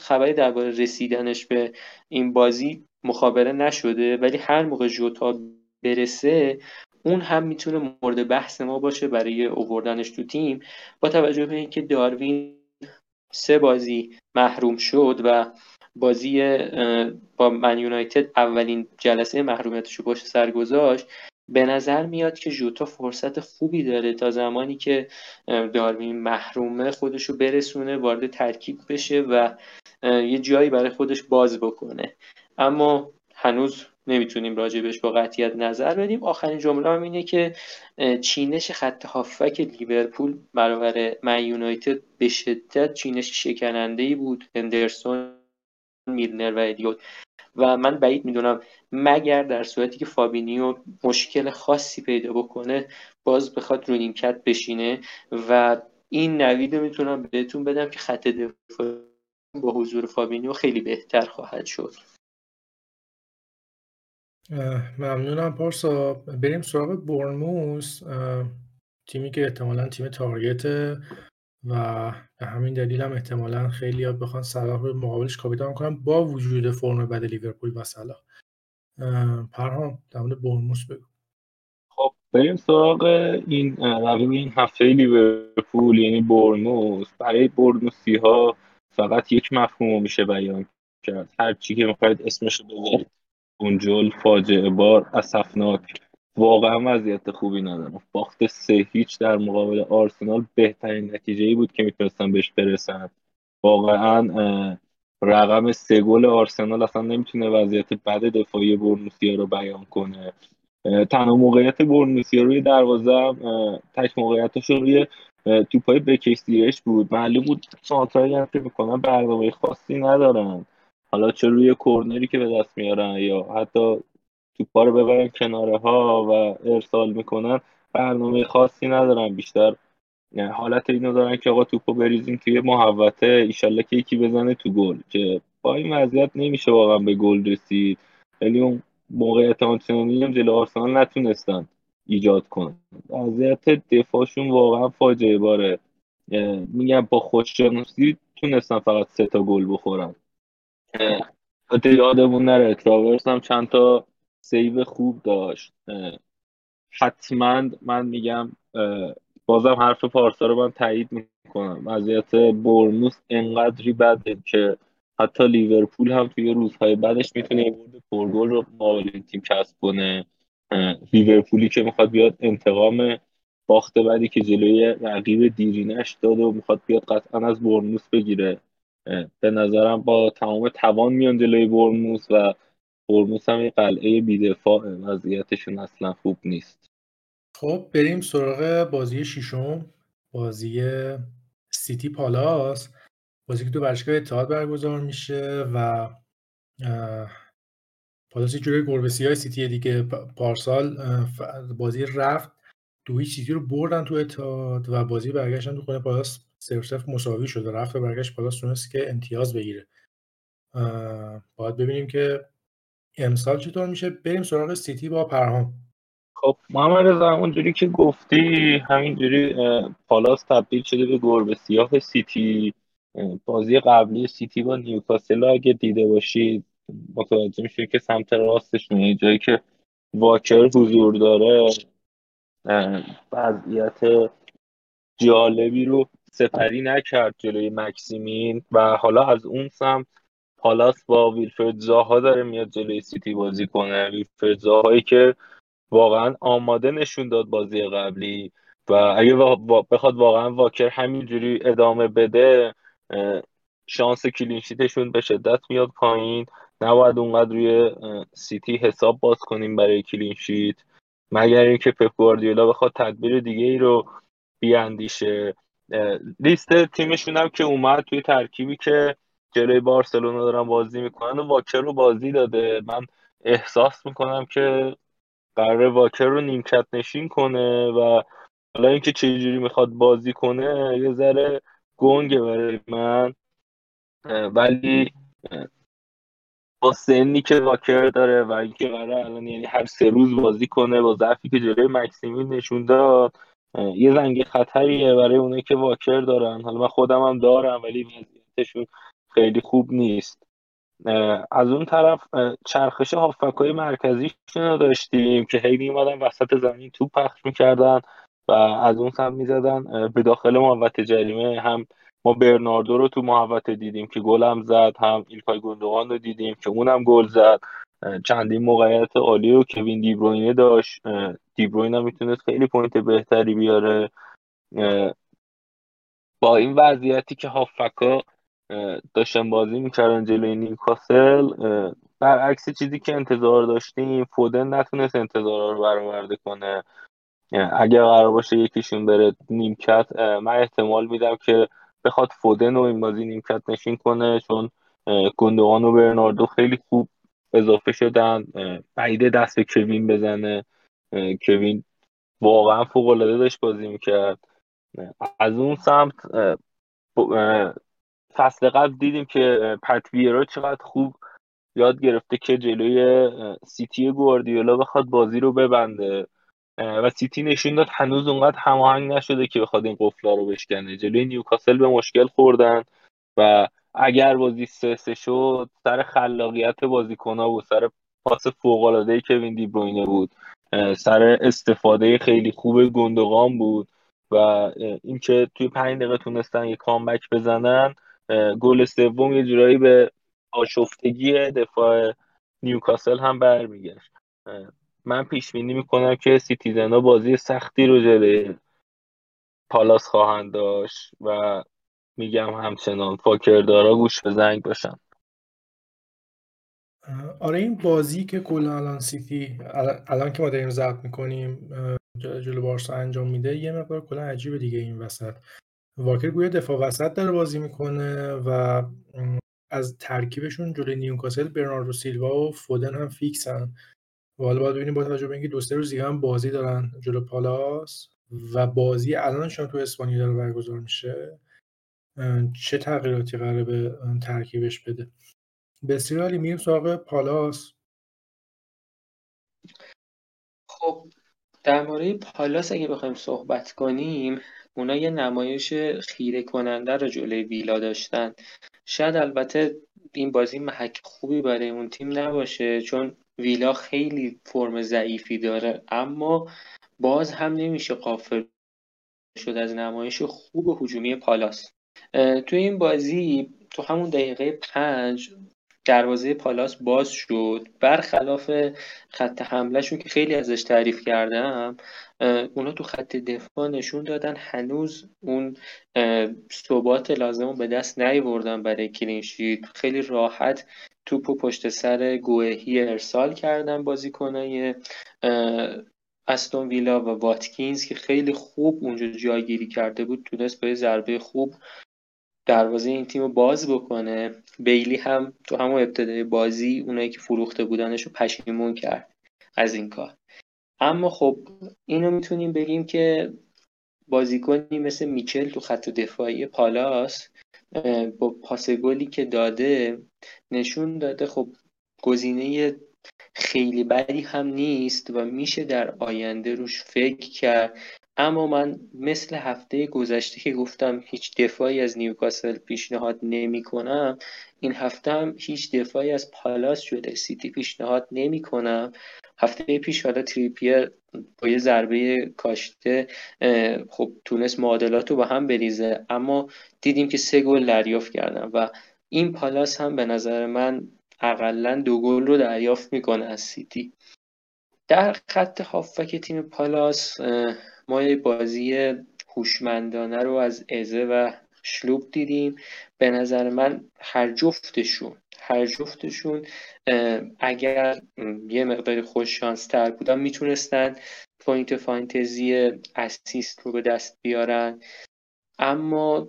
خبری درباره رسیدنش به این بازی مخابره نشده ولی هر موقع جوتا برسه اون هم می‌تونه مورد بحث ما باشه برای اووردنش تو تیم با توجه به اینکه داروین سه بازی محروم شد و بازی با من یونایتد اولین جلسه محرومیتش رو باشه سر به نظر میاد که جوتا فرصت خوبی داره تا زمانی که داروین محرومه خودش رو برسونه وارد ترکیب بشه و یه جایی برای خودش باز بکنه. اما هنوز نمی‌تونیم راجبش با قطعیت نظر بدیم. آخرین جمله هم اینه که چینش خط هافبک لیورپول برابر من یونایتد به شدت چینش شکننده ای بود. هندرسون میلنر و الیوت و من بعید می‌دونم مگر در صورتی که فابینیو مشکل خاصی پیدا بکنه باز بخواد رو نیمکت بشینه. و این نوید می‌تونم بهتون بدم که خط دفاع با حضور فابینیو خیلی بهتر خواهد شد. ممنونم پارسا. بریم سراغ برنموس تیمی که احتمالا تیم تارگته و به همین دلیل هم احتمالا خیلی ها بخوان صلاح رو مقابلش کاپیتان کنن با وجود فرم بد لیورپول و صلاح. پرهام در مورد برنموس بگو. خب بریم سراغ این رقیب این هفته لیورپول یعنی برنموس برای برنموسی ها فقط یک مفهوم میشه بیان کرد. هر چی که می‌خواید اسمش رو اونجول فاجعه بار اسفناک. واقعا وضعیت خوبی ندارم. باخت سه هیچ در مقابل آرسنال بهترین نتیجه ای بود که می‌تونستن بهش برسن واقعا رقم سه گل آرسنال اصلا نمی‌تونه وضعیت بد دفاعی برنوسیا رو بیان کنه. تنها موقعیت برنوسی روی دروازه تک موقعیتش روی توپای بکش بود. معلوم بود سانترایی هم که می‌کنن برنامه خاصی ندارن. حالا چه روی کورنری که به دست میارن یا حتی توپا رو ببرن کناره ها و ارسال می‌کنن برنامه خاصی ندارن. بیشتر حالت اینو دارن که آقا توپو بریزیم توی محوطه ایشالله که یکی بزنه تو گل. که با این وضعیت نمیشه واقعا به گل رسید. ولی اون موقعیت آنچنانی هم جلو آرسنال نتونستن ایجاد کنن. وضعیت دفاعشون واقعا فاجعه باره. میگم با خوششانسی تونستن فقط سه تا گل بخورن. یادمون نره تراورس هم چند تا save خوب داشت. حتما من میگم بازم حرف پارسا رو من تایید می‌کنم. وضعیت بورنموث انقدری بده که حتی لیورپول هم توی روزهای بعدش می‌تونه یه برد پرگل رو مقابل تیم کسب کنه. لیورپولی که می‌خواد بیاد انتقام باخت بعدی که جلوی رقیب دیرینش داد و می‌خواد بیاد قطعا از برموس بگیره. به نظرم با تمام توان میان جلوی برموس و برموس هم یه قلعه بیدفاع وضعیتشون اصلا خوب نیست. خب بریم سراغ بازی ششم بازی سیتی پالاس. بازی که تو ورزشگاه اتحاد برگزار میشه و پالاس جوری گربسی های سیتی دیگه. پارسال بازی رفت. دوی سیتی رو بردن تو اتحاد و بازی برگشتن تو خونه پالاس. صفر صفر مساوی شده. رفت و برگشت پالاس تونست که امتیاز بگیره. باید ببینیم که امسال چطور میشه. بریم سراغ سیتی با پرهام. خب محمد رضا اونجوری که گفتی همینجوری پالاس تبدیل شده به گربه سیاه سیتی. بازی قبلی سیتی با نیوکاسل اگه دیده باشید متوجه میشه که سمت راستش میه جایی که واکر حضور داره وضعیت جالبی رو سپری نکرد جلوی مکسیمین و حالا از اون سمت پالاس با ویلفرد زاها داره میاد جلوی سیتی بازی کنه. ویلفرد زاهایی که واقعا آماده نشون داد بازی قبلی و اگه بخواد واقعا واکر همینجوری ادامه بده شانس clean sheet شون به شدت میاد پایین. نباید اونقدر روی سیتی حساب باز کنیم برای clean sheet مگر اینکه پپ گواردیولا بخواد تدبیر دیگه ای رو بیاندیشه. لیست تیمشون هم که اومد توی ترکیبی که جلوی بارسلونا دارن بازی می‌کنن و واکر رو بازی داده. من احساس می‌کنم که قرار واکر رو نیمکت نشین کنه و حالا اینکه چجوری می‌خواد بازی کنه یه ذره گنگه برای من. ولی با سنی که واکر داره و اینکه قرار الان یعنی هر سه روز بازی کنه با ضعفی که جلوی مکسیمین نشون داد یه زنگ خطریه برای اونایی که واکر دارن. حالا من خودم هم دارم ولی وضعیتشون خیلی خوب نیست. از اون طرف چرخش هافکای مرکزیشون رو داشتیم که هی میومدن وسط زمین توپ پخش می‌کردن و از اون سمت می‌زدن. به داخل محوطه جریمه هم ما برناردو رو تو محوطه دیدیم که گل هم زد هم ایلکای گندوغان رو دیدیم که اونم گل زد. چندین موقعیت عالی رو کوین دیبروینه داشت. دیبروین هم می‌تونست خیلی point بهتری بیاره. با این وضعیتی که هافبکا داشتن بازی می‌کردن جلوی نیوکاسل برعکس چیزی که انتظار داشتیم فودن نتونست انتظار رو برآورده کنه. اگر قرار باشه یکیشون بره نیمکت من احتمال میدم که بخواد فودن رو این بازی نیمکت نشین کنه چون گندوان و برناردو خیلی خوب اضافه شدن بعیده دست به کوین بزنه. کوین واقعا فوق العاده داشت بازی می‌کرد. از اون سمت فصل قبل دیدیم که پت ویرا چقدر خوب یاد گرفته که جلوی سیتی گواردیولا بخواد بازی رو ببنده. و سیتی نشون داد هنوز اونقدر هماهنگ نشده که بخواد این قفلا رو بشکنه. جلوی نیوکاسل به مشکل خوردن و اگر بازی سه شد سر خلاقیت بازیکنها بود سر پاس فوق العاده کوین دی بروینه بود سر استفاده خیلی خوب گندوغان بود و اینکه توی پنج دقیقه تونستن یه comeback بزنن گل سوم یه جورایی به آشفتگی دفاع نیوکاسل هم برمیگشت. من پیش بینی می‌کنم که سیتیزن بازی سختی رو جلوی پالاس خواهند داشت و میگم همچنان. واکر دارا گوش به زنگ باشن. آره این بازی که کلا الان سیتی الان که ما داریم ضبط می‌کنیم جلو بارسا انجام میده یه مقدار کلا عجیبه دیگه این وسط. واکر گویا دفاع وسط داره بازی می‌کنه و از ترکیبشون جلوی نیوکاسل برناردو سیلوا و فودن هم فیکسن. و حالا باید ببینیم با توجه به اینکه دو سه روز دیگه هم بازی دارن جلو پالاس و بازی الانشون تو اسپانیا داره برگزار میشه. چه تغییراتی قراره به ترکیبش بده. بسیار عالی میریم سراغ پالاس. خب در مورد پالاس اگه بخوایم صحبت کنیم اونا یه نمایش خیره کننده رو جلوی ویلا داشتن. شاید البته این بازی محک خوبی برای اون تیم نباشه چون ویلا خیلی فرم ضعیفی داره اما باز هم نمیشه قافل شد از نمایش خوب هجومی پالاس. تو این بازی تو همون دقیقه پنج دروازه پالاس باز شد. برخلاف خط حملهشون که خیلی ازش تعریف کردم اونا تو خط دفاع نشون دادن. هنوز اون ثبات لازم به دست نیوردن برای کلینشیت خیلی راحت توپ و پشت سر گوهی ارسال کردن بازیکنای استون ویلا و واتکینز که خیلی خوب اونجا جایگیری کرده بود. تونست با ضربه خوب دروازه این تیم رو باز بکنه. بیلی هم تو همون ابتدای بازی اونایی که فروخته بودنش رو پشیمون کرد از این کار. اما خب اینو می‌تونیم بگیم که بازیکنی مثل میچل تو خط دفاعی پالاس با پاس گلی که داده نشون داده خب گزینه خیلی بدی هم نیست و میشه در آینده روش فکر کرد. اما من مثل هفته گذشته که گفتم هیچ دفاعی از نیوکاسل پیشنهاد نمی کنم این هفته هم هیچ دفاعی از پالاس شده سیتی پیشنهاد نمی کنم هفته پیش حالا تریپیر با یه ضربه کاشته خب تونست معادلات رو با هم بریزه اما دیدیم که سه گل دریافت کردن و این پالاس هم به نظر من اقلا دو گل رو دریافت می‌کنه از سیتی. در خط هافک تیم پالاس ما یه بازی هوشمندانه رو از ازه و شلوپ دیدیم. به نظر من هر جفتشون هر جفتشون اگر یه مقداری خوش شانس تر بودن می‌تونستن point fantasy assist رو به دست بیارن. اما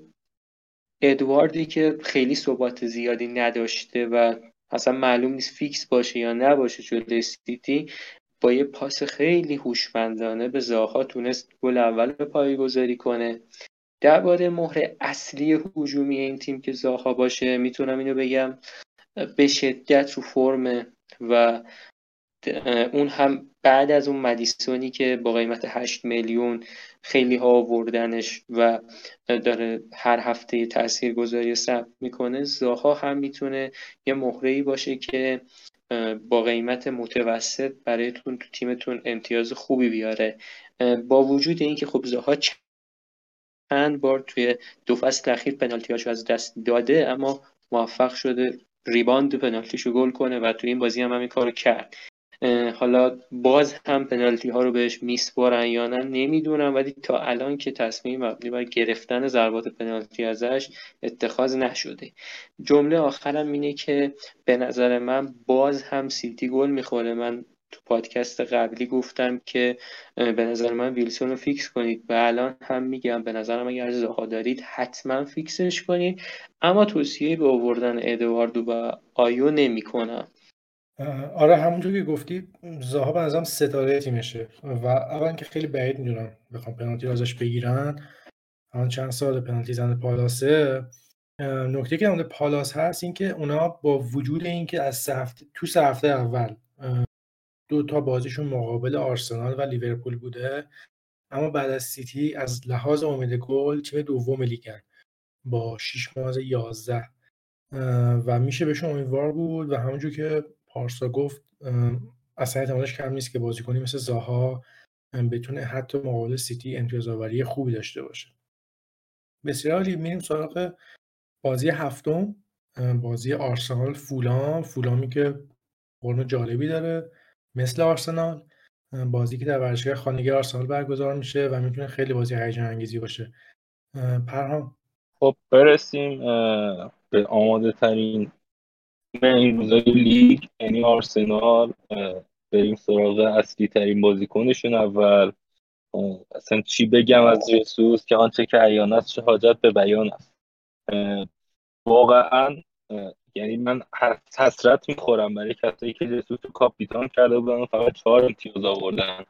ادواردی که خیلی ثبات زیادی نداشته و اصلا معلوم نیست فیکس باشه یا نباشه جلوی سیتی با یه پاس خیلی هوشمندانه به زاها تونست گل اول به پایگذاری کنه. درباره مهر اصلی هجومی این تیم که زاها باشه می‌تونم اینو بگم. به شدت رو فرمه و اون هم بعد از اون مدیسونی که با قیمت 8 میلیون خیلی ها آوردنش و داره هر هفته تأثیر گذاری ثبت می‌کنه زاها هم می‌تونه یه مهره باشه که با قیمت متوسط برایتون تو تیمتون امتیاز خوبی بیاره. با وجود اینکه خب زاها چند بار توی دو فصل اخیر پنالتیاشو از دست داده اما موفق شده ریباند پنالتیشو گل کنه و توی این بازی هم همین کارو کرد. حالا باز هم پنالتی ها رو بهش میسپارن یا نه نمی‌دونم ولی تا الان که تصمیم مبنی بر گرفتن ضربات پنالتی ازش اتخاذ نشده. جمله آخرم اینه که به نظر من باز هم سیتی گل می‌خوره. من تو پادکست قبلی گفتم که به نظر من ویلسون رو فیکس کنید. و الان هم میگم به نظرم اگر زاها دارید حتما فیکسش کنید. اما توصیه به آوردن ادواردو و آیو نمی‌کنم. آره همونطور که گفتی زاها به نظرم ستاره تیمشه. و اول که خیلی بعید می‌دونم بخوام پنالتی رو ازش بگیرن. الان چند سال پنالتی زن پالاسه. نکته که در پالاس هست این که اونا با وجود اینکه از سه تو سه هفته اول دو تا بازیشون مقابل آرسنال و لیورپول بوده اما بعد از سیتی از لحاظ امید گل تیم دوم لیگن با 6 ماه 11 و میشه بهشون امیدوار بود و همونجور که پارسا گفت اصلا احتمالش کم نیست که بازیکنی مثل زاها بتونه حتی مقابل سیتی امتیاز آوری خوبی داشته باشه. بسیار عالی. میریم سراغ بازی هفتم. بازی آرسنال فولام فولامی که قرن جالبی داره مثل آرسنال. بازی که در ورزشگاه خانگی آرسنال برگزار میشه و می‌تونه خیلی بازی هیجان انگیزی باشه پرهام. خب برسیم به آماده ترین این روزای لیگ یعنی آرسنال بریم سراغ اصلی ترین بازیکنشون اول. اصلا چی بگم از جسوس که آنچه که عیان است چه حاجت به بیان است. واقعا یعنی من حسرت می‌خورم برای کسایی که جسوس رو کاپیتان کرده بودن فقط چهار امتیاز آوردن.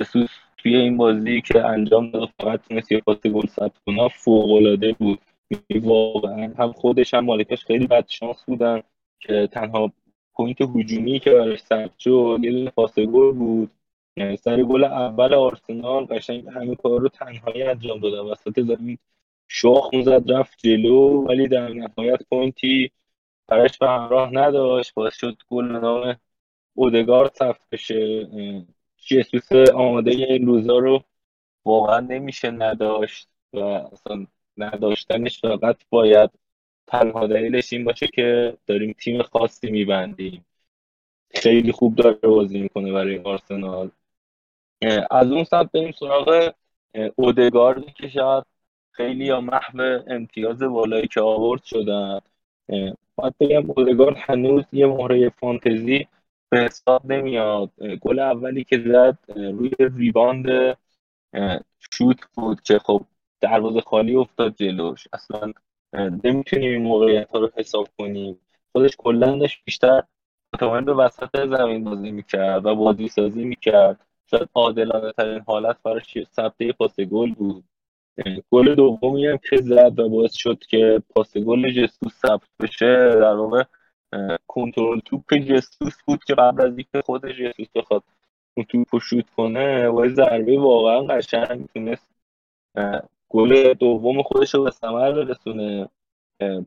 جسوس توی این بازی که انجام داد فقط تونست یه پاس گل ثبت کنه فوق العاده بود. یعنی واقعا هم خودش هم مالکش خیلی بد شانس بودن. که تنها point هجومی که براش ثبت شد یه دونه پاس گل بود. یعنی سر گل اول آرسنال قشنگ همین کار رو تنهایی انجام داده. وسط زمین شاخ زد رفت جلو ولی در نهایت پوینتی براش به همراه نداشت. باعث شد گل نام اودگار ثبت بشه. جسوس آماده این روزا رو واقعا نمیشه نداشت و اصلا نداشتنش فقط باید تنها دلیلش این باشه که داریم تیم خاصی میبندیم. خیلی خوب داره بازی می‌کنه برای آرسنال. از اون سمت بریم سراغ اودگاردی که شاید خیلی یا محو امتیاز بالایی که آورد شدن. باید بگم اودگارد هنوز یه مهره فانتزی به حساب نمیاد. گل اولی که زد روی ریباند شوت بود که خب دروازه خالی افتاد جلوش. اصلا نمی‌تونیم این موقعیت ها رو حساب کنیم. خودش کلا بیشتر متمایل به وسط زمین بازی می‌کرد و بازی سازی می‌کرد. شاید عادلانه ترین حالت براش ثبته پاس گل بود. گل دومی هم که زد و باعث شد که پاس گل جسوس ثبت بشه در واقع کنترل توپ جسوس بود که قبل از اینکه خود جسوس بخواد اون توپ رو شوت کنه و ضربه واقعا قشنگ تونست گل دوم خودش رو به ثمر برسونه.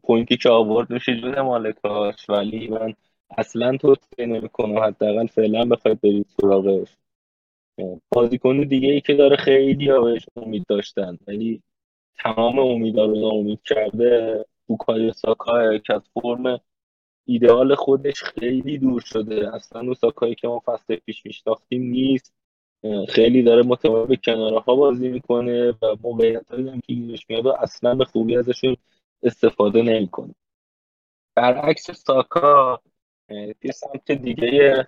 پوینتی که آورد میشه جون مالکاش ولی من اصلا توصیه نمی‌کنم حداقل فعلا بخواید برید سراغش. بازیکن دیگه ای که داره خیلی بهش امید داشتن ولی تمام امیدا رو امید کرده. بوکای ساکا که از فرم ایدئال خودش خیلی دور شده. اصلا اون ساکایی که ما فصل پیش میشناختیم نیست. خیلی داره متمایل به کناره ها بازی می‌کنه و موقعیت هم که گیرش میاد اصلا به خوبی ازشون استفاده نمی‌کنه. برعکس ساکا یه سمت دیگه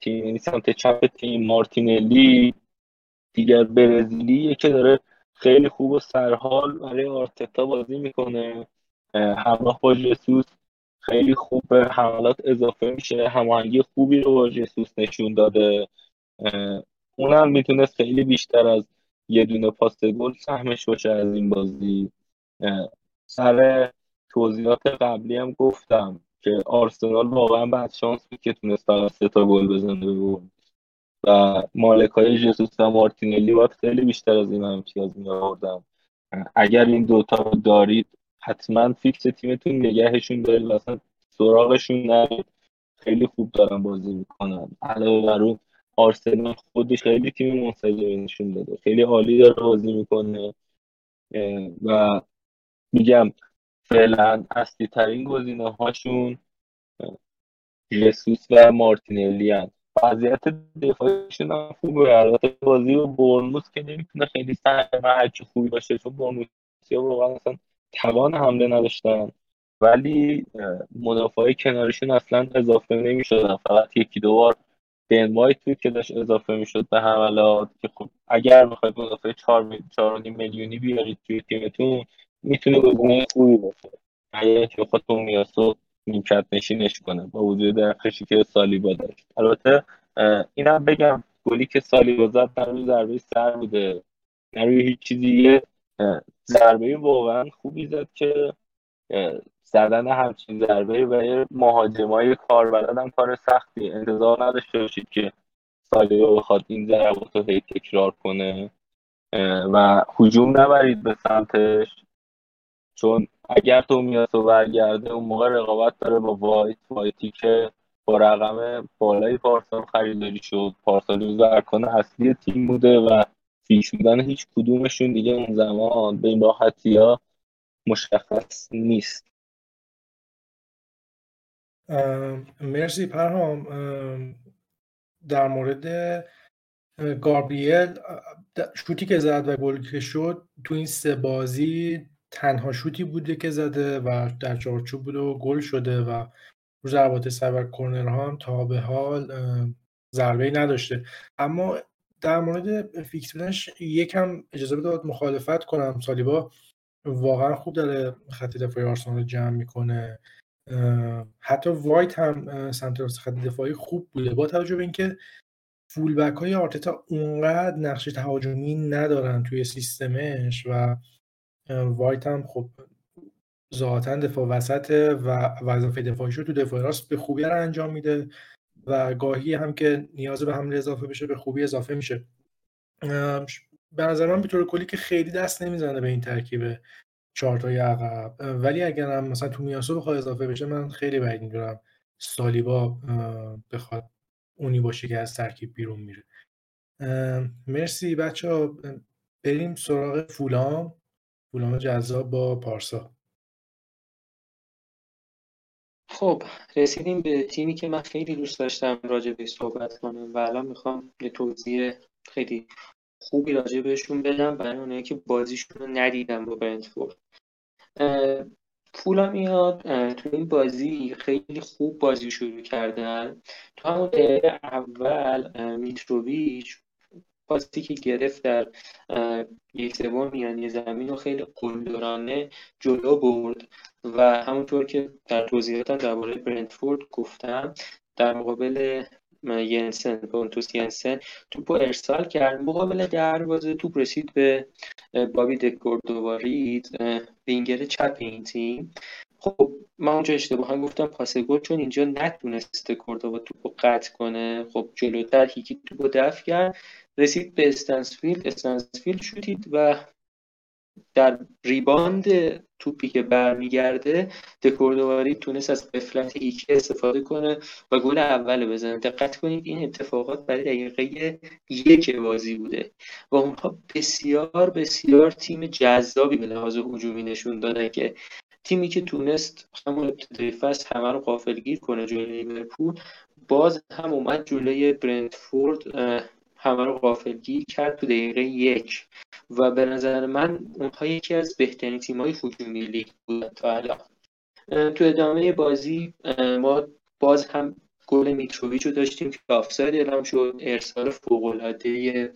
تیم سمت چپ تیم مارتینلی دیگر برزیلی که داره خیلی خوب و سرحال برای آرتتا بازی می‌کنه. همراه با جسوس خیلی خوب به حملات اضافه میشه. هماهنگی خوبی رو با جسوس نشون داده. اونم می‌تونست خیلی بیشتر از یه دونه پاس گل سهمش باشه از این بازی. سر توضیحات قبلی هم گفتم که آرسنال واقعا بعد شانس بود که تونست فقط سه تا گل بزنه بود و مالک های جسوس و مارتینلی باید خیلی بیشتر از این امتیاز می آوردن اگر این دوتا رو دارید حتما فیکس تیمتون نگهشون دارید و اصلا سراغشون نرید. خیلی خوب دارن بازی می‌کنن. علاوه بر اون آرسنال خودش خیلی تیم منسجمی نشون داده. خیلی عالی داره بازی می‌کنه. و میگم فعلا اصلی ترین گزینه هاشون جسوس و مارتینلی هن. وضعیت دفاعیشون هم خوبه. البته بازی و برنموس که نمی‌تونه خیلی سهم هرچی خوبی باشه چون برنموس یا واقعا اصلا توان حمله نداشتن. ولی مدافع کنارشون اصلا اضافه نمی‌شدن. فقط یکی دو بار بن وایت که داشت اضافه می‌شد به حملات که خب اگر بخواید مدافع 4 4 میلیونی بیارید توی تیمتون می‌تونه گزینه خوبی باشه. اگر که بخواد تو میاسو نیمکت نشینش کنه با وجود درخشی که سالیبا داشت. البته اینم بگم گلی که سالیبا زد در روی ضربه سر بوده. نه روی هیچ چیزی ضربه واقعا خوبی زد که زدن همچین ضربه برای مهاجمای کار هم کار سختی. انتظار نداشته باشید که سالیبا بخواد این ضربات رو تکرار کنه. و هجوم نبرید به سمتش. چون اگر تو میاد و برگرده اون موقع رقابت داره با وایت. وایتی که با رقم بالای پارسال خریداری شد. پارسال ارکان اصلی تیم بوده و فیش بودن هیچ کدومشون دیگه اون زمان به این راحتی ها مشخص نیست. مرسی پرهام. در مورد گابریل شوتی که زد و گل که شد تو این سه بازی تنها شوتی بوده که زده و در چارچوب بوده و گل شده و رو ضربات سر و کرنرها هم تا به حال ضربه نداشته. اما در مورد فیکس بودنش یکم اجازه بده مخالفت کنم. سالیبا واقعا خوب داره خط دفاعی آرسنال جمع می‌کنه. حتی وایت هم سمت خط دفاعی خوب بوده. با توجه به اینکه فول بک های آرتتا اونقدر نقش تهاجمی ندارن توی سیستمش و وایت هم خب ذاتا دفاع وسط و وظیفه دفاعیش رو تو دفاع راست به خوبی رو انجام میده و گاهی هم که نیاز به حمله اضافه بشه به خوبی اضافه میشه. به نظر من به طور کلی که خیلی دست نمی‌زنه به این ترکیب چهارتای عقب. ولی اگر هم مثلا تو میاسو بخواد اضافه بشه من خیلی بعید می‌دونم سالیبا بخواد اونی باشه که از ترکیب بیرون میره. مرسی بچه ها. بریم سراغ فولام. فولام جذاب با پارسا. خب رسیدیم به تیمی که من خیلی دوست داشتم راجع به صحبت کنم و الان می‌خوام یه توضیح خیلی خوبی راجع بهشون بدم برای اونایی که بازیشون رو ندیدم با برنتفورد. پولا میاد تو این بازی خیلی خوب بازی شروع کردن. تو همون دقیقه اول میتروویچ پاسی که گرفت در یک سوم میانی زمین و خیلی قلدرانه جلو برد و همونطور که در توضیحاتم درباره برنتفورد گفتم در مقابل ینسن پونتوس ینسن. توپ ارسال کرد. مقابل دروازه توپ رسید به بابی دکوردووا رید وینگر چپ این تیم. خب من اونجا اشتباه هم گفتم پاس گل چون اینجا نتونسته کوردوبا توپو قطع کنه. خب جلوتر یکی توپو دفع کرد. رسید به استنسفیلد. استنسفیلد شوتید و در rebound توپی که برمیگرده دکوردواری تونست از قفلت هیکی استفاده کنه و گل اول بزنه. دقت کنید این اتفاقات برای دقیقه یک بازی بوده و اونها بسیار بسیار تیم جذابی به لحاظ هجومی نشون دادن که تیمی که تونست همون ابتدای فصل همه رو قافلگیر کنه جلوی لیورپول باز هم اومد جلوی برنتفورد همه رو غافلگیر کرد تو دقیقه یک. و به نظر من اونها یکی از بهترین تیم‌های هجومی لیگ بودن تا الان. تو ادامه بازی ما باز هم گل میتروویچ رو داشتیم که آفساید اعلام شد. ارسال فوق‌العاده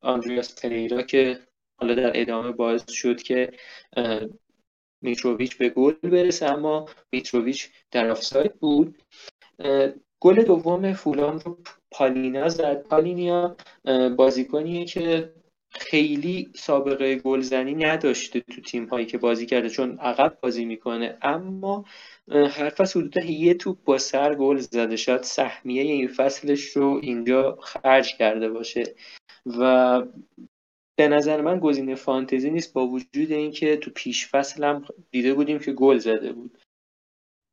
آندریاس پریرا که حالا در ادامه باز شد که میتروویچ به گل برسه. اما میتروویچ در آفساید بود. گل دوم فولان رو پالینا زد. پالینیا بازیکنیه که خیلی سابقه گلزنی نداشته تو تیم هایی که بازی کرده چون عقب بازی می‌کنه. اما هر فصل حدودا یه توپ با سر گل زده. شاید سهمیه این فصلش رو اینجا خرج کرده باشه. و به نظر من گزینه فانتزی نیست با وجود اینکه تو پیش فصل هم دیده بودیم که گل زده بود.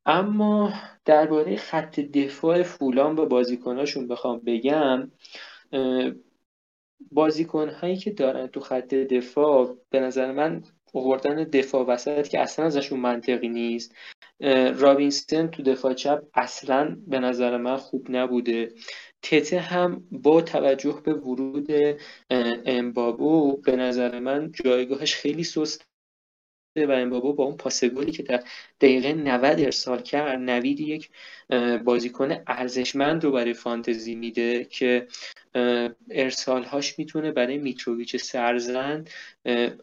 اما درباره خط دفاع فولان و بازیکناشون بخوام بگم بازیکن هایی که دارن تو خط دفاع به نظر من آوردن دفاع وسط که اصلا ازشون منطقی نیست رابینستن تو دفاع چپ اصلا به نظر من خوب نبوده. تته هم با توجه به ورود امبابو به نظر من جایگاهش خیلی سست و امبابو با اون پاس گلی که در دقیقه 90 ارسال کرد نوید یک بازیکن ارزشمند رو برای فانتزی میده که ارسالهاش می‌تونه برای میتروویچ سرزن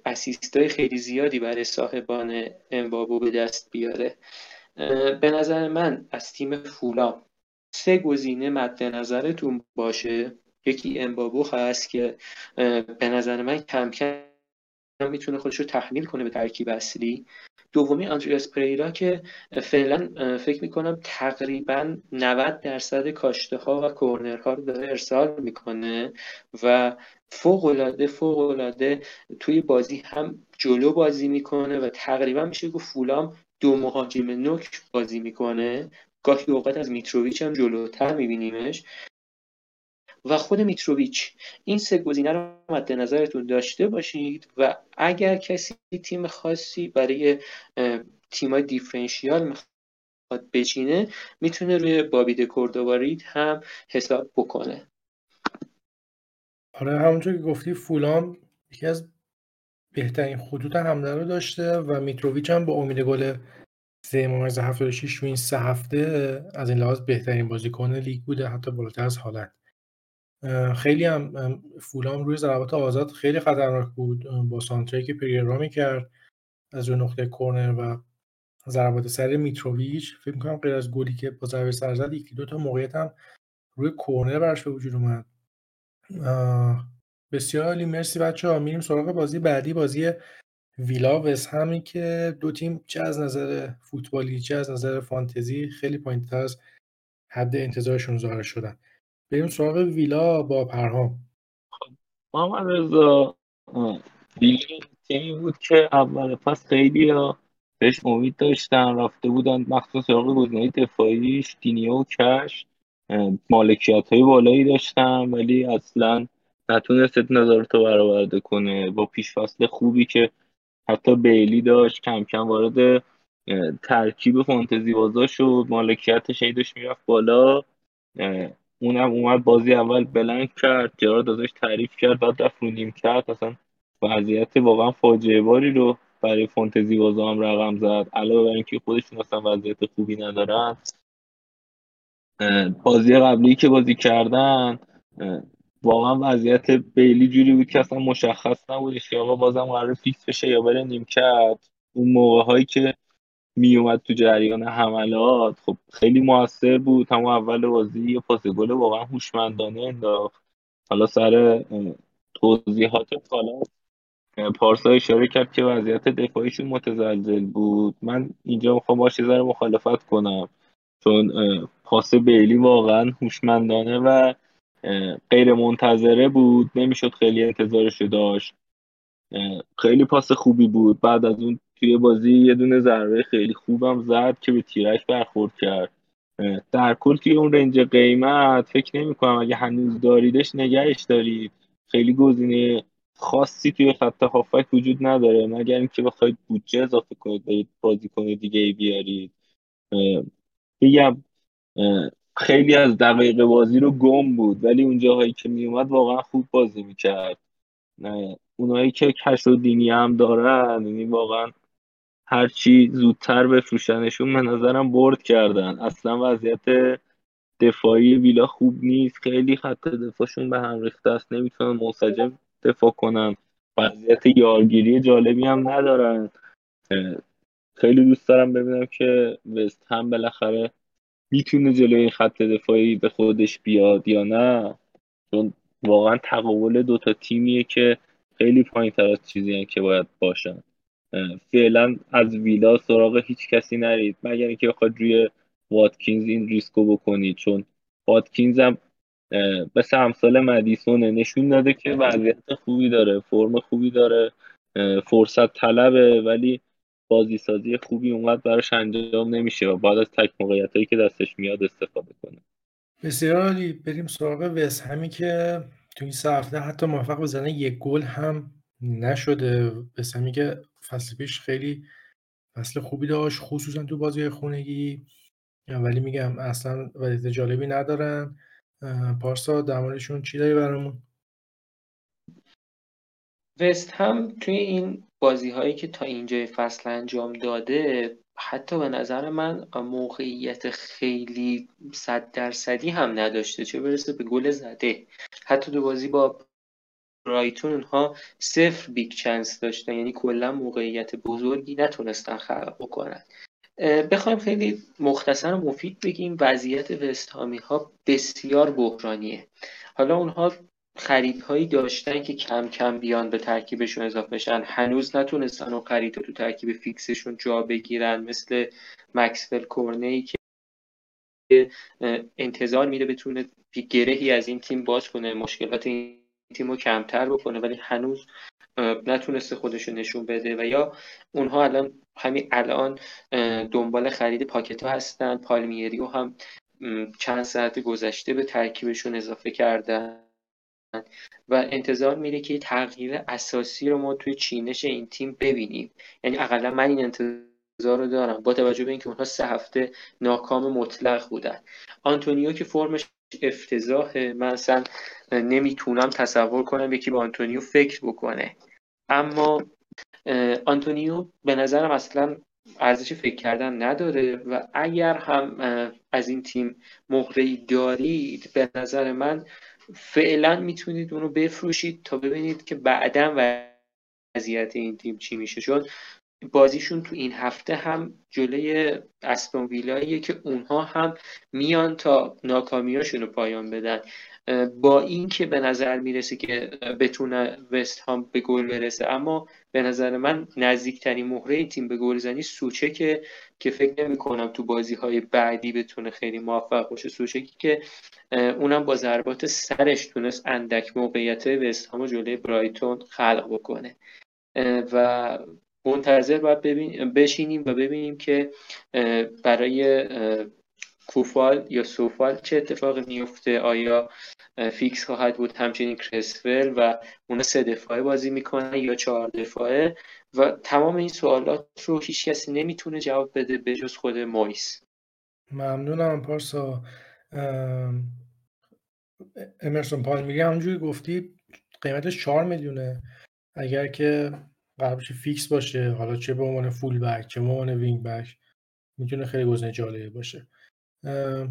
اسیستای خیلی زیادی برای صاحبان امبابو به دست بیاره. به نظر من از تیم فولا سه گزینه مد نظرتون باشه. یکی امبابو هست که به نظر من کم کم می‌تونه خودش رو تحمیل کنه به ترکیب اصلی. دومی آندریاس پریرا که فعلا فکر می‌کنم تقریبا 90 درصد کاشته ها و کورنر ها رو داره ارسال می‌کنه و فوق العاده فوق العاده توی بازی هم جلو بازی می‌کنه و تقریبا میشه گفت فولام دو مهاجم نوک بازی می‌کنه. گاهی اوقات از میتروویچ هم جلوتر میبینیمش. و خود میتروویچ. این سه گزینه رو مد نظرتون داشته باشید و اگر کسی تیم خاصی برای تیمای دیفرنشیال می‌خواد بچینه می‌تونه روی بابی دکوردوارید هم حساب بکنه. آره همونطور که گفتی فولام یکی از بهترین خطوط حمله رو داشته و میتروویچ هم با امید گل سه ممیز 76 تو این سه هفته از این لحاظ بهترین بازیکن لیگ بوده حتی بالاتر از هالند. خیلی هم فولام روی ضربات آزاد خیلی خطرناک بود با سانتری که پریرا می‌کرد از روی نقطه کورنر و ضربات سر میتروویچ. فکر می‌کنم غیر از گلی که با ضربه سر زد یکی دو تا موقعیت هم روی کورنر برش به وجود اومد. بسیار عالی. مرسی بچه ها میریم سراغ بازی بعدی بازی ویلا وست همی که دو تیم چه از نظر فوتبالی چه از نظر فانتزی خیلی پایینتر از حد انتظارشون ظاهر شدن. بریم سراغ ویلا با پرهام. خب محمد رضا ویلا تیمی بود که اول پس خیلی بهش امید داشتن رفته بودن مخصوص سراغ گزینه دفاعیش دینیو و کش مالکیت های بالایی داشتن ولی اصلا نتونست نظر تو برآورده کنه. با پیشفصل خوبی که حتی بیلی داشت کم کم وارد ترکیب فانتزی بازا شد مالکیتش هی داشت می‌رفت بالا اونم اومد بازی اول بلنگ کرد جرارد ازش تعریف کرد بعد رفت رو نیم کرد. اصلا وضعیت واقعا فاجعه باری رو برای فانتزی بازا هم رقم زد. علاوه بر اینکه خودشون اصلا وضعیت خوبی ندارن. بازی قبلی که بازی کردن واقعا وضعیت بیلی جوری بود که اصلا مشخص نبودش که آقا بازم قرار فیکس بشه یا بره نیمکت اون موقع هایی که می اومد تو جریان حملات. خب خیلی موثر بود. همون اول بازی یه پاس گل واقعا هوشمندانه انداخت. حالا سر توضیحات حالا پارسا اشاره کرد که وضعیت دفاعیشون متزلزل بود. من اینجا می‌خوام باشه ذره مخالفت کنم. چون پاس بیلی واقعا هوشمندانه و غیر منتظره بود. نمی‌شد خیلی انتظارش داشت. خیلی پاس خوبی بود. بعد از اون توی بازی یه دونه ضربه خیلی خوبم زد که به تیرک برخورد کرد. در کل توی اون رنج قیمت فکر نمی کنم اگه هنوز داریدش نگهش دارید خیلی گزینه خاصی توی خط هافک وجود نداره. مگر اینکه بخواید بودجه اضافه کنید برید بازیکن دیگه ای بیارید. بگم خیلی از دقایق بازی رو گم بود ولی اون جاهایی که میومد واقعا خوب بازی می‌کرد. اونایی که کش و دینی هم دارن یعنی واقعا هرچی زودتر بفروشنشون به نظرم برد کردن. اصلا وضعیت دفاعی ویلا خوب نیست. خیلی خط دفاعشون به هم ریخته است. نمی‌تونن منسجم دفاع کنن. وضعیت یارگیری جالبی هم ندارن. خیلی دوست دارم ببینم که وست هم بالاخره می‌تونه جلوی این خط دفاعی به خودش بیاد یا نه. چون واقعا تقابل دوتا تیمیه که خیلی پایین تر از چیزی که باید باشن. فعلا از ویلا سراغ هیچ کسی نرید مگر اینکه بخواد روی واتکینز این ریسکو بکنید چون واتکینز هم مثل امثال مدیسونه نشون داده که وضعیت خوبی داره فرم خوبی داره فرصت طلبه ولی بازی سازی خوبی اومد براش انجام نمیشه و بعد از تک موقعیت هایی که دستش میاد استفاده کنه. بسیار عالی. بریم سراغ وست همی که تو این سه هفته حتی موفق بزنه یک گل هم نشده. وست همی که فصل پیش خیلی فصل خوبی داشت خصوصا تو بازی خونگی. ولی میگم اصلا وضعیت جالبی ندارن. پارسا در موردشون چی داری برامون؟ وست هم توی این بازی هایی که تا اینجای فصل انجام داده حتی به نظر من موقعیت خیلی صد درصدی هم نداشته. چه برسه به گل زده. حتی دو بازی با برایتون اونها صفر بیگ چانس داشتن. یعنی کلا موقعیت بزرگی نتونستن خلق بکنن. بخوایم خیلی مختصر و مفید بگیم وضعیت وستهامی ها بسیار بحرانیه. حالا اونها خریدهایی داشتن که کم کم بیان به ترکیبشون اضافه بشن هنوز نتونستن اون خرید تو ترکیب فیکسشون جا بگیرن. مثل مکسول کورنی که انتظار میره بتونه گرهی از این تیم باز کنه. مشکلات این تیم رو کمتر بکنه ولی هنوز نتونسته خودش رو نشون بده و یا اونها الان همین الان دنبال خرید پاکت ها هستن پالمیری و هم چند ساعت گذشته به ترکیبشون اضافه کردن. و انتظار میره که تغییر اساسی رو ما توی چینش این تیم ببینیم. یعنی اقلا من این انتظار رو دارم با توجه به اینکه اونها سه هفته ناکام مطلق بودن. آنتونیو که فرمش افتضاحه من اصلا نمی‌تونم تصور کنم یکی به آنتونیو فکر بکنه. اما آنتونیو به نظرم اصلا ارزش فکر کردن نداره و اگر هم از این تیم مهره دارید به نظر من فعلا می‌تونید اونو بفروشید تا ببینید که بعدا وضعیت این تیم چی میشه. چون بازیشون تو این هفته هم جلوی استون ویلاییه که اونها هم میان تا ناکامیاشون رو پایان بدن. با اینکه به نظر می‌رسه که بتونه وست هام به گل برسه اما به نظر من نزدیکترین مهره تیم به گلزنی سوچه که که فکر نمی کنم تو بازی های بعدی بتونه خیلی موفق باشه. سوچکی که اونم با ضربات سرش تونست اندک موقعیت وست هام جلوی برایتون خلق بکنه. و منتظر باید ببین بشینیم و ببینیم که برای کوفال یا سوفال چه اتفاقی میفته آیا فیکس خواهد بود همچنین کرسفل و اونا سه دفاعه بازی می‌کنن یا چهار دفاعه؟ و تمام این سوالات رو هیچ کسی نمی‌تونه جواب بده به جز خود مویس. ممنونم پارسا. امرسون پالمیری همونجوری گفتی قیمتش 4 میلیونه. اگر که قرار فیکس باشه. حالا چه به عنوان full back چه به عنوان wing back می‌تونه خیلی گزینه جالبی باشه.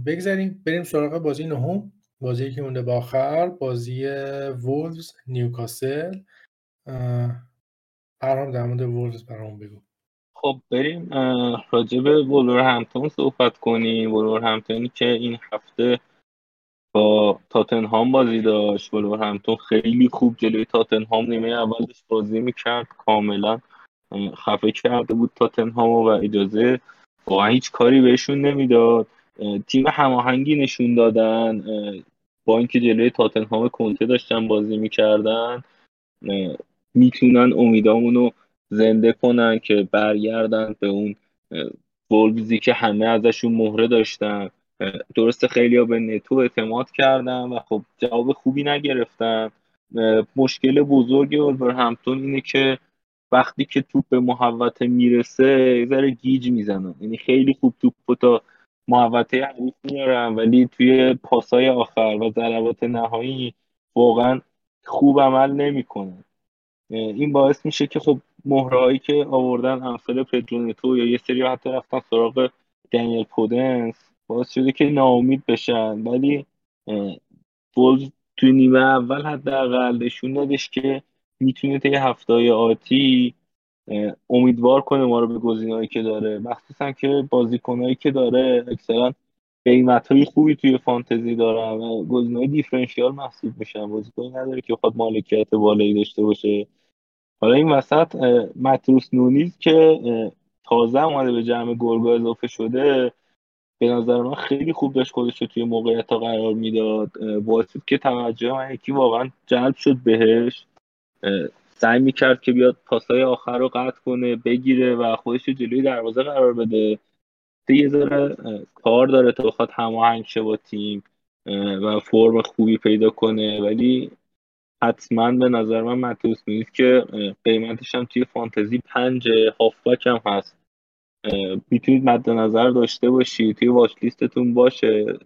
بگذاریم بریم سراغ بازی نهم. بازی یکی مونده به آخر بازی وولز نیوکاسل پرهام در مورد وولز برام بگو. خب بریم راجع به ولور همتون صحبت کنیم. ولور همتونی که این هفته با تاتنهام بازی داشت. همتون خیلی خوب جلوی تاتنهام نیمه اولش بازی می‌کرد. کاملا خفه کرده بود تاتنهام و اجازه واقعا هیچ کاری بهشون نمی‌داد. تیم هماهنگی نشون دادن. با اینکه جلوی تاتنهام کنته داشتن بازی می‌کردن می‌تونن امیدامون رو زنده کنن که برگردن به اون ولبزی که همه ازشون مهره داشتن. درسته خیلی به نتو اعتماد کردن و خب جواب خوبی نگرفتن. مشکل بزرگ همتون اینه که وقتی که توپ به محوطه می‌رسه یه ذره گیج می‌زنن. یعنی خیلی خوب توپ تا محوطه حریف میارن ولی توی پاسای آخر و ضربات نهایی واقعا خوب عمل نمی‌کنن. این باعث میشه که خب مهرهایی که آوردن امثال پدرونتو یا یه سری حتی رفتن سراغ دنیل پودنس باعث شده که ناامید بشن. ولی بولز توی نیمه اول حداقل نشون دادش که می‌تونه تا هفته آتی امیدوار کنه ما رو به گزینه‌ای که داره. مخصوصا که بازیکنایی که داره اکثرا قیمت های خوبی توی فانتزی دارن و گزینه‌های دیفرنشیال محسوب میشن. بازیکنی نداره که بخواد مالکیت بالایی داشته باشه. حالا این وسط متروس نونیز که تازه اومده به جمع گرگا اضافه شده به نظر من خیلی خوب داشت خودش رو توی موقعیت ها قرار می‌داد. باعث که توجه من یکی واقعا جلب شد بهش. سعی می‌کرد که بیاد پاسای آخر رو قطع کنه بگیره و خودش رو جلوی دروازه قرار بده. یه ذره کار داره تا بخواد هماهنگ شه با تیم و فرم خوبی پیدا کنه. ولی حتما به نظر من متوس نیست که قیمتش هم توی فانتزی پنج هافبک هم هست. می‌تونید مد نظر داشته باشید توی واچ لیستتون باشه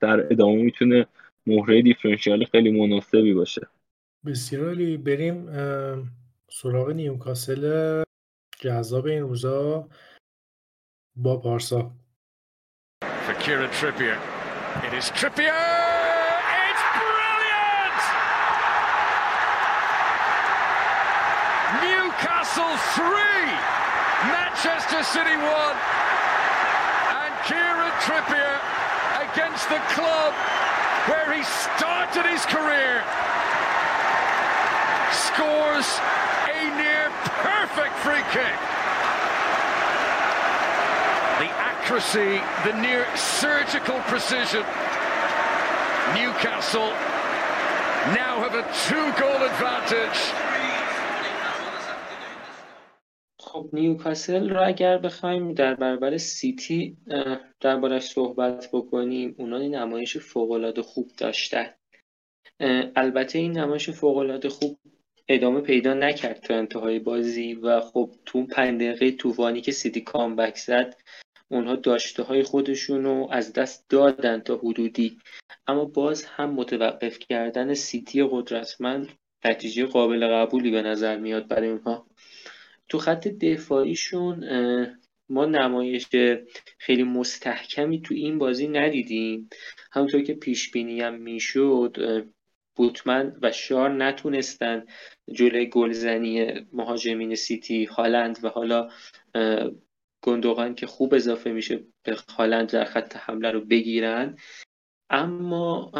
در ادامه می‌تونه مهره دیفرنشیال خیلی مناسبی باشه. بسیار عالی. بریم سراغ نیوکاسل جذاب این روزا با پارسا. Newcastle 3 Manchester City 1. And Kieran Trippier against the club where he started his career scores a near perfect free kick. The accuracy, the near surgical precision. Newcastle now have a two goal advantage. نیوکاسل رو اگر بخوایم در برابر سیتی دربارش صحبت بکنیم اونا نمایش فوقالعاده خوب داشتن. البته این نمایش فوقالعاده خوب ادامه پیدا نکرد تا انتهای بازی و خب تو پنج دقیقه طوفانی که سیتی comeback زد اونها داشته های خودشون رو از دست دادن تا حدودی. اما باز هم متوقف کردن سیتی قدرتمند نتیجه قابل قبولی به نظر میاد برای اونها. تو خط دفاعیشون ما نمایش خیلی مستحکمی تو این بازی ندیدیم. همونطور که پیش بینی هم می‌شد بوتمن و شار نتونستن جلوی گلزنی مهاجمین سیتی هالند و حالا گندوغان که خوب اضافه میشه به هالند در خط حمله رو بگیرن. اما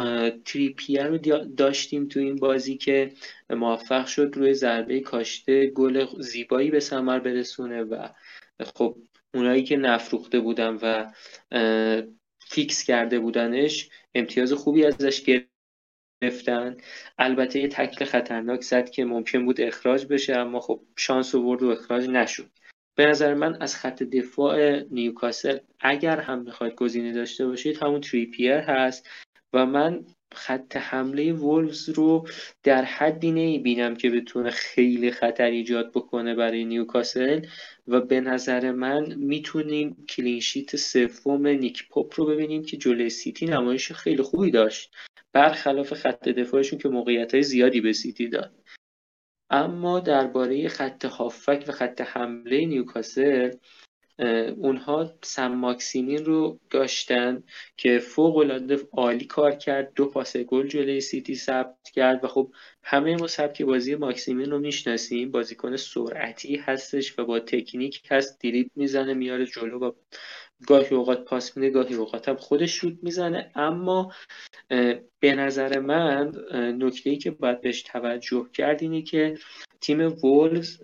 تریپیر رو داشتیم تو این بازی که موفق شد روی ضربه کاشته گل زیبایی به ثمر برسونه و خب اونایی که نفروخته بودن و فیکس کرده بودنش امتیاز خوبی ازش گرفتن. البته یه تکل خطرناک زد که ممکن بود اخراج بشه اما خب شانس آورد و اخراج نشد. به نظر من از خط دفاع نیوکاسل اگر هم می‌خواید گزینه داشته باشید همون تریپیر هست و من خط حمله وولفز رو در حدی نمی‌بینم که بتونه خیلی خطر ایجاد بکنه برای نیوکاسل و به نظر من می‌تونیم clean sheet سوم نیک پاپ رو ببینیم که جلوی سیتی نمایش خیلی خوبی داشت. برخلاف خط دفاعشون که موقعیت های زیادی به سیتی داد. اما درباره خط هافبک و خط حمله نیوکاسل اونها سم ماکسیمین رو داشتن که فوق العاده عالی کار کرد دو پاس گل جلوی سیتی ثبت کرد و خب همه ما سبک بازی ماکسیمین رو می‌شناسیم. بازیکن سرعتی هستش و با تکنیک هست دریب می‌زنه میاره جلو و گاهی اوقات پاس میده گاهی اوقات هم خودش شوت می‌زنه. اما به نظر من نکته ای که باید بهش توجه کرد اینه که تیم وولفز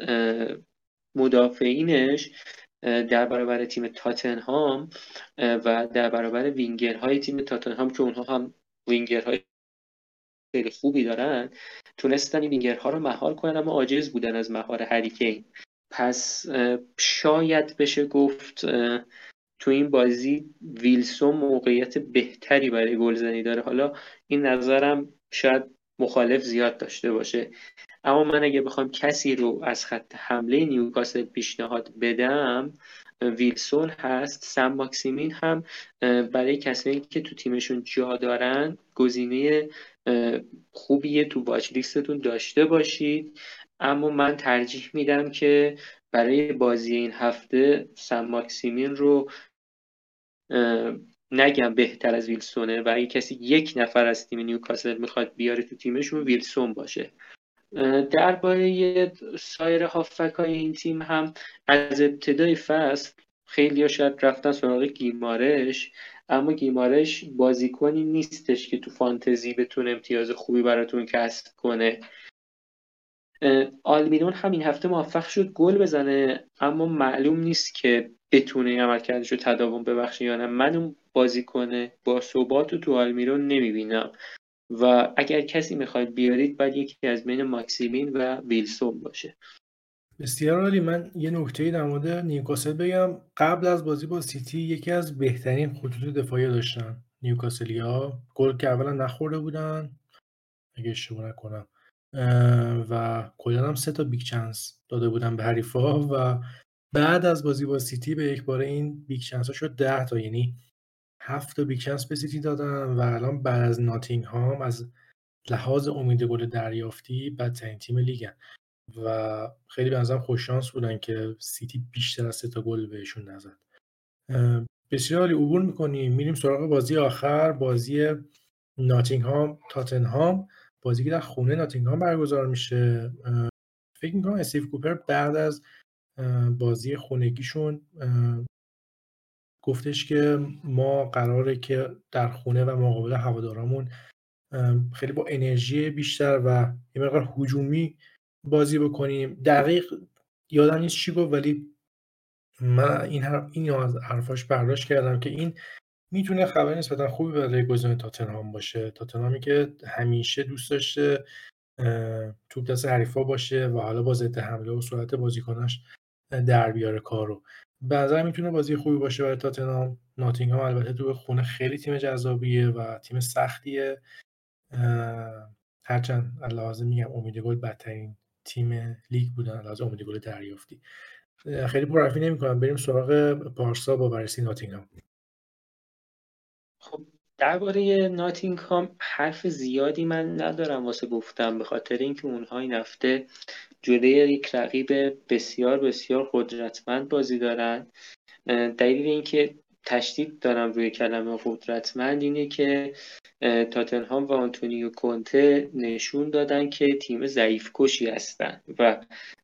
مدافعینش در برابر تیم تاتنهام و در برابر وینگرهای تیم تاتنهام که اونها هم وینگرهای خیلی خوبی دارن تونستن این وینگرها رو مهار کنن اما عاجز بودن از مهار هری کین پس شاید بشه گفت تو این بازی ویلسون موقعیت بهتری برای گلزنی داره. حالا این نظرم شاید مخالف زیاد داشته باشه. اما من اگه بخوام کسی رو از خط حمله نیوکاسل پیشنهاد بدم ویلسون هست سم ماکسیمین هم برای کسایی که تو تیمشون جا دارن گزینه خوبیه تو واچ لیستتون داشته باشید. اما من ترجیح میدم که برای بازی این هفته سم ماکسیمین رو نگم بهتر از ویلسونه و اگه کسی یک نفر از تیم نیوکاسل می‌خواد بیاره تو تیمشون ویلسون باشه. درباره سایر هافک های این تیم هم از ابتدای فصل خیلی شاید رفتن سراغ گیمارش اما گیمارش بازیکنی نیستش که تو فانتزی بتونه امتیاز خوبی براتون کسب کنه. آلمینون هم این هفته موفق شد گل بزنه اما معلوم نیست که بتونه عملکردش رو تداوم ببخشه یا نه. من اون بازیکن با ثبات تو آلمیرون نمی‌بینم. و اگر کسی می‌خواید بیارید باید یکی از بین ماکسیمین و ویلسون باشه. بسیار عالی. من یه نکته در مورد نیوکاسل بگم. قبل از بازی با سیتی یکی از بهترین خطوط دفاعی داشتن نیوکاسلیا. گل که اولا نخورده بودن. اگه اشتباه نکنم. و کلا هم سه تا big chance داده بودن به حریفا و بعد از بازی با سیتی به یک بار این big chance ها شد ده تا. یعنی هفت تا big chance به سیتی دادن و الان بعد از هام از لحاظ امید گل دریافتی بدترین تیم لیگن. و خیلی به نظرم خوش شانس بودن که سیتی بیشتر از سه تا گل بهشون نزد. بسیار عالی. عبور می‌کنیم. میریم سراغ بازی آخر بازی ناتینگهام تاتنهام. بازی که در خونه ناتینگهام برگزار میشه فکر می‌کنم استیو کوپر بعد از بازی خونگیشون گفتش که ما قراره که در خونه و مقابل هوادارامون خیلی با انرژی بیشتر و یه مقدار هجومی بازی بکنیم. دقیق یادم نیست چی گفت ولی من این حرف این از حرفاش برداشت کردم که این می‌تونه خبر نسبتا خوبی برای گزینه تاتنهام باشه. تاتنهامی که همیشه دوست داشته توپ دست حریفا باشه و حالا با ضد حمله و سرعت بازیکناش در بیاره کارو. نظر می‌تونه بازی خوبی باشه برای تاتنهام. ناتینگهام البته تو خونه خیلی تیم جذابیه و تیم سختیه. هرچند لازم میگم امید گل بدترین تیم لیگ بودن لازم امید گل دریافتی. خیلی پرحرفی نمی‌کنم. بریم سراغ پارسا با بررسی ناتینگهام. درباره ناتینگهام حرف زیادی من ندارم واسه گفتم به خاطر اینکه اونها این هفته جلوی یک رقیب بسیار بسیار قدرتمند بازی دارن. دلیل اینکه تشدید دارم روی کلمه قدرتمند اینه که تاتنهام و آنتونیو کونته نشون دادن که تیم ضعیف کشی هستن و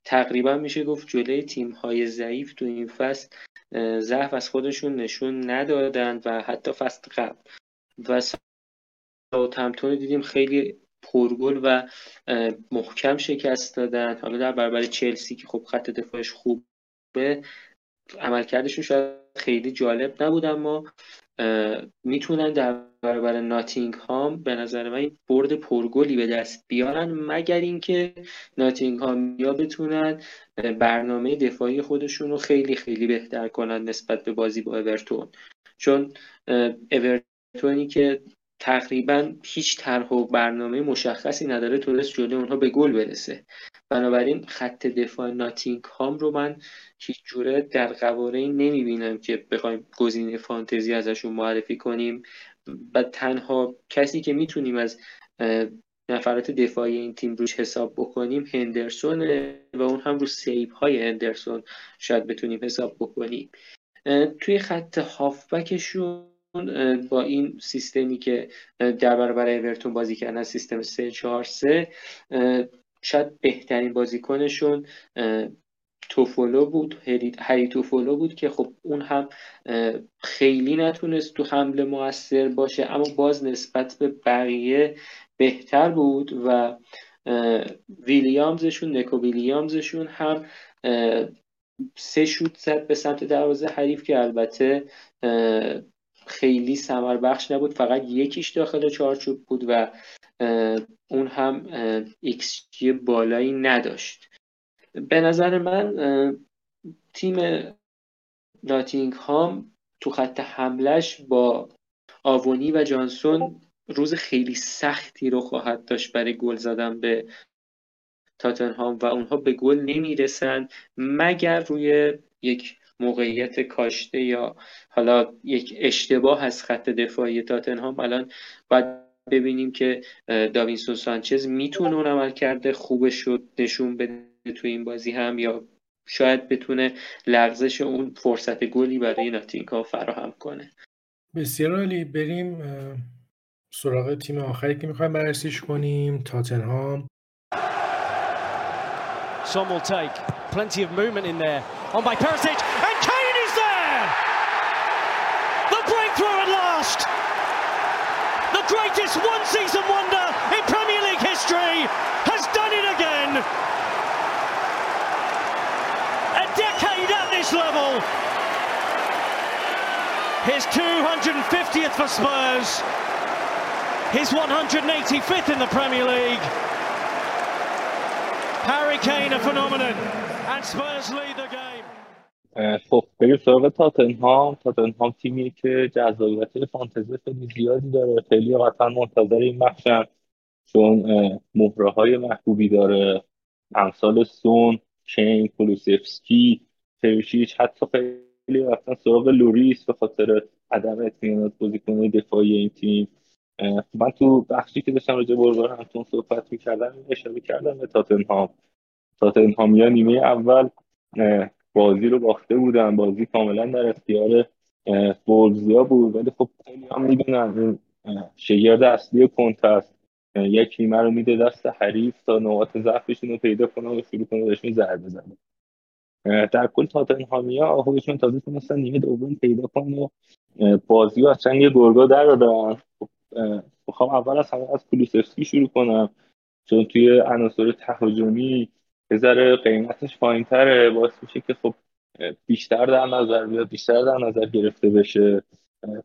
تقریبا میشه گفت جلوی تیم های ضعیف تو این فصل ضعف از خودشون نشون ندادن و حتی فصل قبل. و ساوثهمپتون دیدیم خیلی پرگل و محکم شکست دادن. حالا در برابر چلسی که خب خط دفاعش خوبه عملکردشون شاید خیلی جالب نبود اما می‌تونن در برابر ناتینگ هام به نظر من برد پرگلی به دست بیارن. مگر اینکه ناتینگ هام یا بتونن برنامه دفاعی خودشون رو خیلی خیلی بهتر کنن نسبت به بازی با اورتون. چون اورتونی که تقریبا هیچ طرح و برنامه مشخصی نداره تونست جلوی اونها به گل برسه. بنابراین خط دفاع ناتینگ هام رو من هیچ جوره در قواره نمی‌بینم که بخوایم گزینه فانتزی ازشون معرفی کنیم. و تنها کسی که می‌تونیم از نفرات دفاعی این تیم روش حساب بکنیم هندرسون و اون هم رو سیب های هندرسون شاید بتونیم حساب بکنیم. توی خط هافبکشون با این سیستمی که در برابر اورتون بازی کردن سیستم 3 4 3 شاید بهترین بازیکنشون توفولو بود هری توفولو بود که خب اون هم خیلی نتونست تو حمله موثر باشه اما باز نسبت به بقیه بهتر بود و ویلیامزشون نکو ویلیامزشون هم سه شوت زد به سمت دروازه حریف که البته خیلی سمر بخش نبود. فقط یکیش داخل چارچوب بود و اون هم ایکس بالایی نداشت. به نظر من تیم ناتینگ هام تو خط حملش با آوونی و جانسون روز خیلی سختی رو خواهد داشت برای گل زدن به تاتنهام و اونها به گل نمی‌رسن. مگر روی یک موقعیت کاشته یا حالا یک اشتباه از خط دفاعی تاتنهام الان باید ببینیم که داوینسون سانچز می‌تونه اون عمل کرده خوبش رو نشون بده تو این بازی هم یا شاید بتونه لغزش اون فرصت گلی برای ناتینگا فراهم کنه. بسیار عالی. بریم سراغ تیم آخری که می‌خوایم بررسیش کنیم تاتنهام. Some will take plenty of movement in there. On by Perisic. Greatest one season wonder in Premier League history has done it again A decade at this level. His 250th for Spurs. His 185th in the Premier League. Harry Kane a phenomenon. And Spurs lead the game. خب بریم سراغ تاتنهام. تاتنهام تیمی که جذابیت فانتزی خیلی زیادی داره. خیلی قطعا منتظر این بخشن چون مهره های محبوبی داره. امثال سون کین کولوسفسکی پرشیچ حتی خیلی رفتن سراغ لوریس به خاطر عدم اطمینانات بازیکنهای دفاعی این تیم. من تو بخشی که داشتم راجع به همتون صحبت می‌کردم اشاره کردم به تاتنهام. تاتنهام یا نیمه اول بازی رو باخته بودن. بازی کاملا در اختیار بولزیا بود. ولی خب خیلی هم می‌دونن این شگرد اصلی کنت است. یک نیمه رو میده دست حریف تا نقاط ضعفشون رو پیدا کنه و شروع کنه بهشون ضربه بزنه. در کل تاتنهامیا خودشون تازه تونستن نیمه دوم پیدا کنن و بازی رو از چنگ گرگا در دادن خب، اول از همه از کلوسفسکی شروع کنم. چون توی عناصر تهاجمی یه ذره قیمتش پایین تره باعث میشه که خب بیشتر در نظر بیاد بیشتر در نظر گرفته بشه.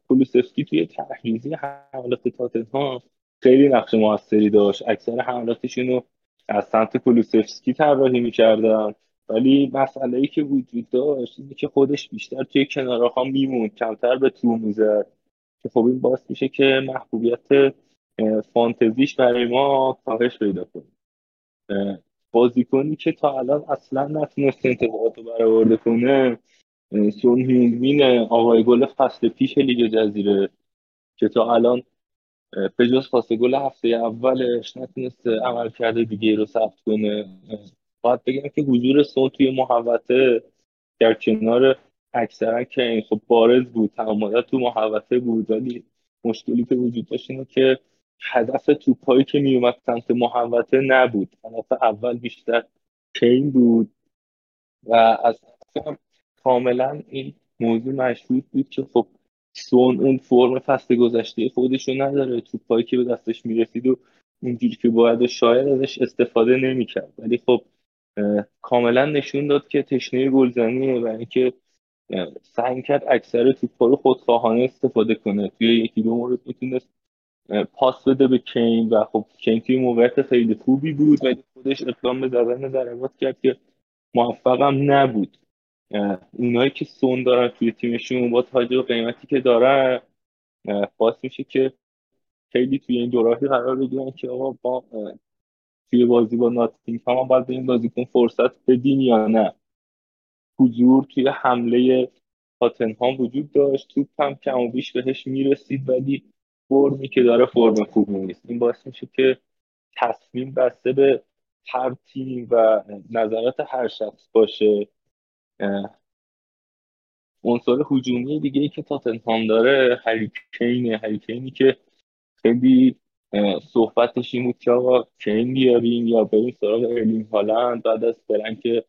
کلوسفسکی توی تحریزی حملات تاتنهام خیلی نقش موثری داشت. اکثر حملاتشون رو از سمت کلوسفسکی طراحی می‌کردن. ولی مسئله ای که وجود داشت اینه که خودش بیشتر توی کنارها میموند کمتر به تو می‌زد. که خب این باعث میشه که محبوبیت فانتزیش برای ما کاهش پیدا کنه. بازیکنی که تا الان اصلا نتونست انتقاد رو برآورده کنه سون هیونگمین آقای گل فصل پیش لیگ جزیره که تا الان به جز پاس گل هفته اولش نتونست عمل کرده دیگه رو ثبت کنه. باید بگم که حضور سون توی محوطه در کنار اکثرا که خب بارز بود تمام تو محوطه بود ولی مشکلی که وجود داشت اینه که هدف توپایی که میومد سمت محوطه نبود. هدف اول بیشتر کین بود و از کاملا این موضوع مشهود بود که خب سون اون فرم فصل گذشته خودش رو نداره. توپایی که به دستش می‌رسید و اونجوری که باید و شاید ازش استفاده نمی‌کرد. ولی خب کاملا نشون داد که تشنه گلزنیه و اینکه سعی کرد اکثر توپا رو خودخواهانه استفاده کنه. توی یکی دو مورد می‌تونست پاس بده به کین و خب کین توی موقعیت خیلی خوبی بود ولی خودش اقدام به زدن ضربات کرد که موفقم نبود. اونایی که سون دارن توی تیمشون با تاج و قیمتی که دارن باعث میشه که خیلی توی این دوراهی قرار بگیرن که آقا با توی بازی با ناتینگ هم باید به این بازیکن فرصت بدیم یا نه. حضور توی حمله تاتنهام وجود داشت توپ هم کم و بیش بهش می‌رسید ولی فرمی که داره فرم خوبی نیست. این باعث میشه که تصمیم بسته به هر تیم و نظرات هر شخص باشه. عنصر هجومی دیگه ای که تاتنهام داره هریکینه. هریکینی که خیلی صحبتش این بود که آقا کین بیاریم یا بریم سراغ ارلینگ هالند. بعد از برن که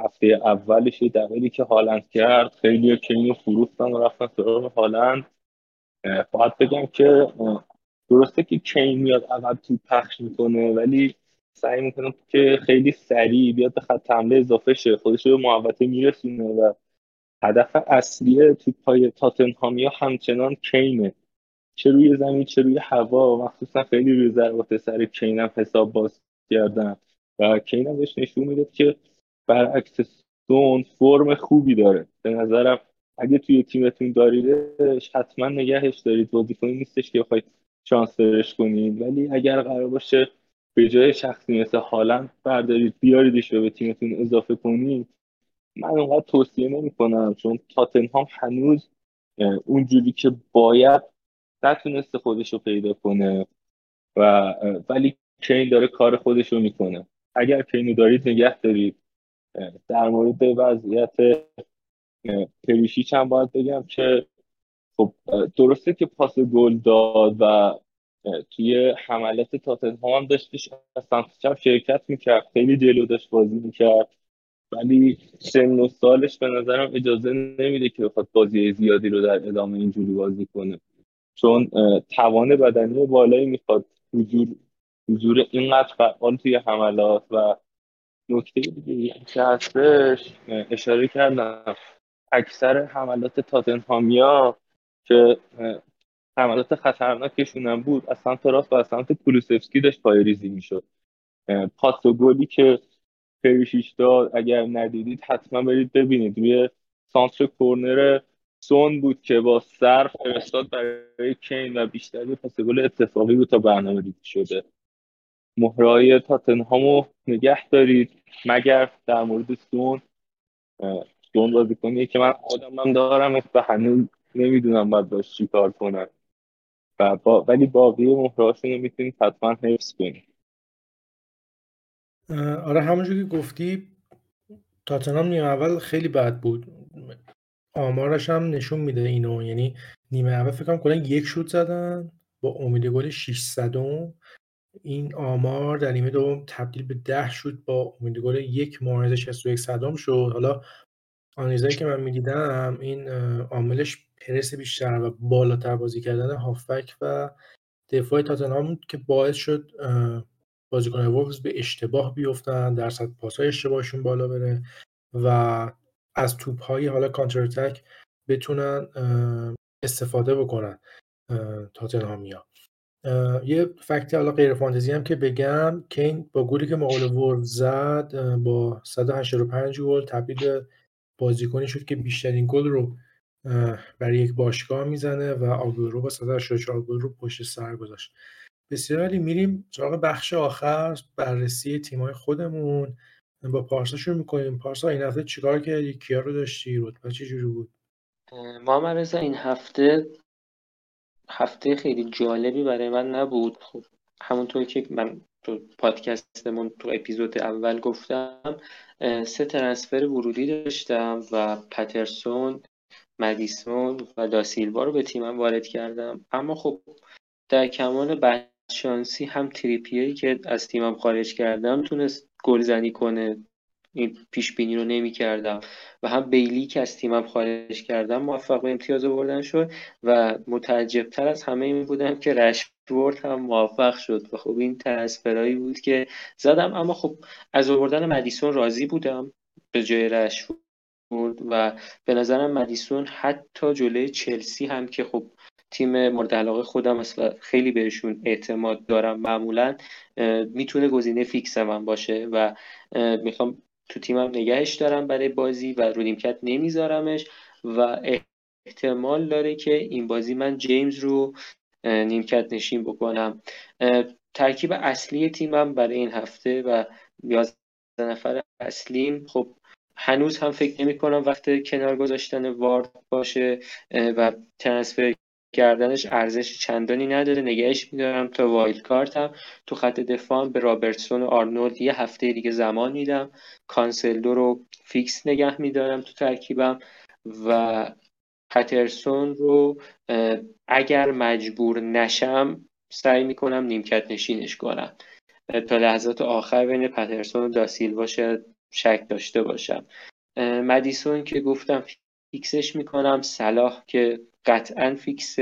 هفته اولش دقیقی که هالند کرد خیلی کین رو فروختن و رفتن سراغ هالند. باید بگم که درسته که کین میاد عقب تو پخش می‌کنه ولی سعی می‌کنه که خیلی سریع بیاد به خط حمله اضافه شه. خودش رو محوطه میرسونه و هدف اصلی تو پای تاتنهامیا همچنان کینه چه روی زمین چه روی هوا. مخصوصا خیلی روی ضربات سر کین هم حساب باز کردن. و کین هم بهش نشون میده که برعکس سون فرم خوبی داره. به نظرم اگه توی تیمتون داریدش حتما نگهش دارید. بازیکنی نیستش که بخواید ترانسفرش کنید ولی اگر قرار باشه به جای شخصی مثل هالند بردارید بیاریدش و به تیمتون اضافه کنید من اونقدر توصیه نمی کنم چون تاتنهام هنوز اونجوری که باید نتونسته خودش رو پیدا کنه و ولی کین داره کار خودش رو می‌کنه. اگر کینو دارید نگه دارید. در مورد وضعیت پریشیچ هم باید بگم که خب درسته که پاس گل داد و توی حملات تاتنهام هم داشتش از شرکت می‌کرد خیلی جلو داشت بازی می‌کرد. ولی سن و سالش به نظرم اجازه نمیده که بخواد بازی زیادی رو در ادامه اینجوری بازی کنه. چون توان بدنی بالایی می‌خواد. حضور حضور اینقدر فعال توی حملات و نکته دیگه که هستش اشاره کردم. اکثر حملات تاتنهامیا که حملات خطرناکشون هم بود از سمت راست و از سمت کولوسفسکی داشت پایریزی می‌شد. پاس و گلی که پریشیش داد اگر ندیدید حتما برید ببینید. روی سانتر کورنر سون بود که با سر فرستاد برای کین و بیشتر پاس گل اتفاقی بود تا برنامه ریزی شده. مهرای تاتنهامو نگه دارید مگر در مورد سون سون بازیکنیه که من آدمم دارم و هنوز نمی‌دونم باید باش چی کار کنم. و با... ولی باقی مهرهاشون رو می‌تونید حتما حفظ کنید آره همونجور که گفتی تاتنهام نیمه اول خیلی بد بود. آمارش هم نشون میده اینو. یعنی نیمه اول فکر کنم کلا یک شوت زدن با امید گل 600 این آمار در نیمه دوم تبدیل به 10 شوت با امید گل یک ممیز 61 صدم شد. حالا آنالیزایی که من می‌دیدم این عاملش پرس بیشتر و بالاتر بازی کردن هافبک و دفاع تاتنهام که باعث شد بازیکن وولفز به اشتباه بیفتن درصد پاسهای اشتباهشون بالا بره و از توپ های حالا کانتر اتک بتونن استفاده بکنن تاتنهامیا. یه فکتی حالا غیر فانتزی هم که بگم کین با گلی که مقابل وولف زد با 185 گل تبدیل بازیکنی شد که بیشترین گل رو برای یک باشگاه می‌زنه و آگورو با 184 گل رو پشت سر گذاشت. بسیار عالی. میریم سراغ بخش آخر بررسی تیمای خودمون. با پارسا شروع می‌کنیم. پارسا این هفته چیکار کردی؟ کیا رو داشتی؟ رتبه چه جوری بود؟ محمد رضا این هفته هفته خیلی جالبی برای من نبود. خب همونطور که من تو پادکستمون تو اپیزود اول گفتم سه ترنسفر ورودی داشتم و پترسون مدیسون و داسیلوا رو به تیمم وارد کردم. اما خب در کمان بدشانسی هم تریپیایی که از تیمم خارج کردم تونست گلزنی کنه. این پیش بینی رو نمی کردم و هم بیلی که از تیمم خارج کردم موفق به امتیاز بردن شد و متعجب از همه این بودم که رشورد هم موفق شد و خب این ترنسفرایی بود که زدم. اما خب از آوردن مدیسون راضی بودم به جای رشورد و به نظرم مدیسون حتی جلوی چلسی هم که خب تیم مورد علاقه خودم اصلا خیلی بهشون اعتماد دارم. معمولا می‌تونه گزینه فیکس من باشه و می‌خوام تو تیمم نگهش دارم برای بازی و رو نیمکت نمیذارمش و احتمال داره که این بازی من جیمز رو نیمکت نشین بکنم. ترکیب اصلی تیمم برای این هفته و 11 نفر اصلیم خب هنوز هم فکر نمی کنم وقت کنار گذاشتن وارد باشه و transfer کردنش ارزش چندانی نداره. نگهش میدارم تا wild card م تو خط دفاع به رابرتسون و آرنولد یه هفته دیگه زمان میدم. کانسلو رو فیکس نگه میدارم تو ترکیبم و پترسون رو اگر مجبور نشم سعی می‌کنم نیمکت نشینش کنم. تا لحظات آخر بین پترسون و داسیلوا شاید شک داشته باشم. مدیسون که گفتم فیکسش می‌کنم صلاح که قطعا فیکس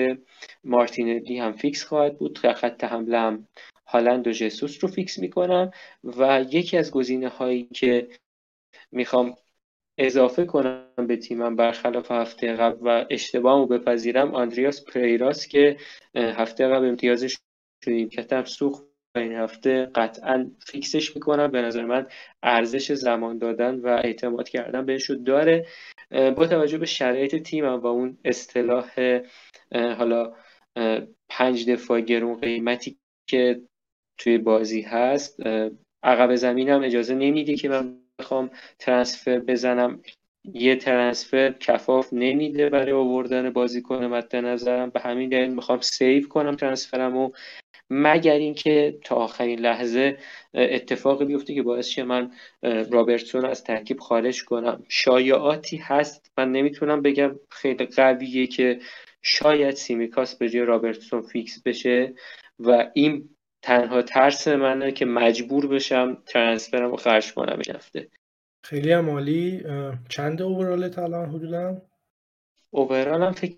مارتینلی هم فیکس خواهد بود خط حمله هم هالند و جسوس رو فیکس می‌کنم. و یکی از گزینه هایی که می‌خوام اضافه کنم به تیمم برخلاف هفته قبل و اشتباهمو بپذیرم آندریاس پریراس که هفته قبل امتیازش رو نیمکتم سوخت این هفته قطعا فیکسش می‌کنم. به نظر من ارزش زمان دادن و اعتماد کردن بهش داره. با توجه به شرایط تیمم و اون اصطلاح حالا پنج دفاع گرون قیمتی که توی بازی هست عقب زمینم اجازه نمیده که من بخوام ترنسفر بزنم. یه ترنسفر کفاف نمیده برای آوردن بازیکن مد نظرم به همین دلیل می‌خوام سیو کنم ترنسفرم و مگر اینکه تا آخرین لحظه اتفاقی بیفته که باعث شه من رابرتسون از ترکیب خارج کنم. شایعاتی هست. من نمی‌تونم بگم خیلی قویه که شاید سیمیکاس به جای رابرتسون فیکس بشه و این تنها ترس منه که مجبور بشم transfer م رو خرج کنم این هفته. خیلی هم عالی. چند overall ت الان حدودا؟ overall م فکر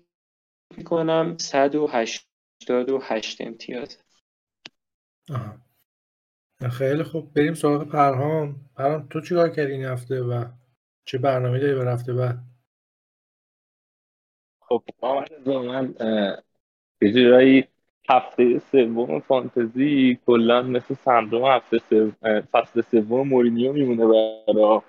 می‌کنم 188 امتیاز. آها. خیلی خوب. بریم سراغ پرهام. پرهام تو چیکار کردی این هفته و چه برنامه داری به هفته بعد؟ خب من یه جورایی هفته سوم فانتزی کلا مثل سندروم هفته سوم فصل سوم مورینیو میمونه برا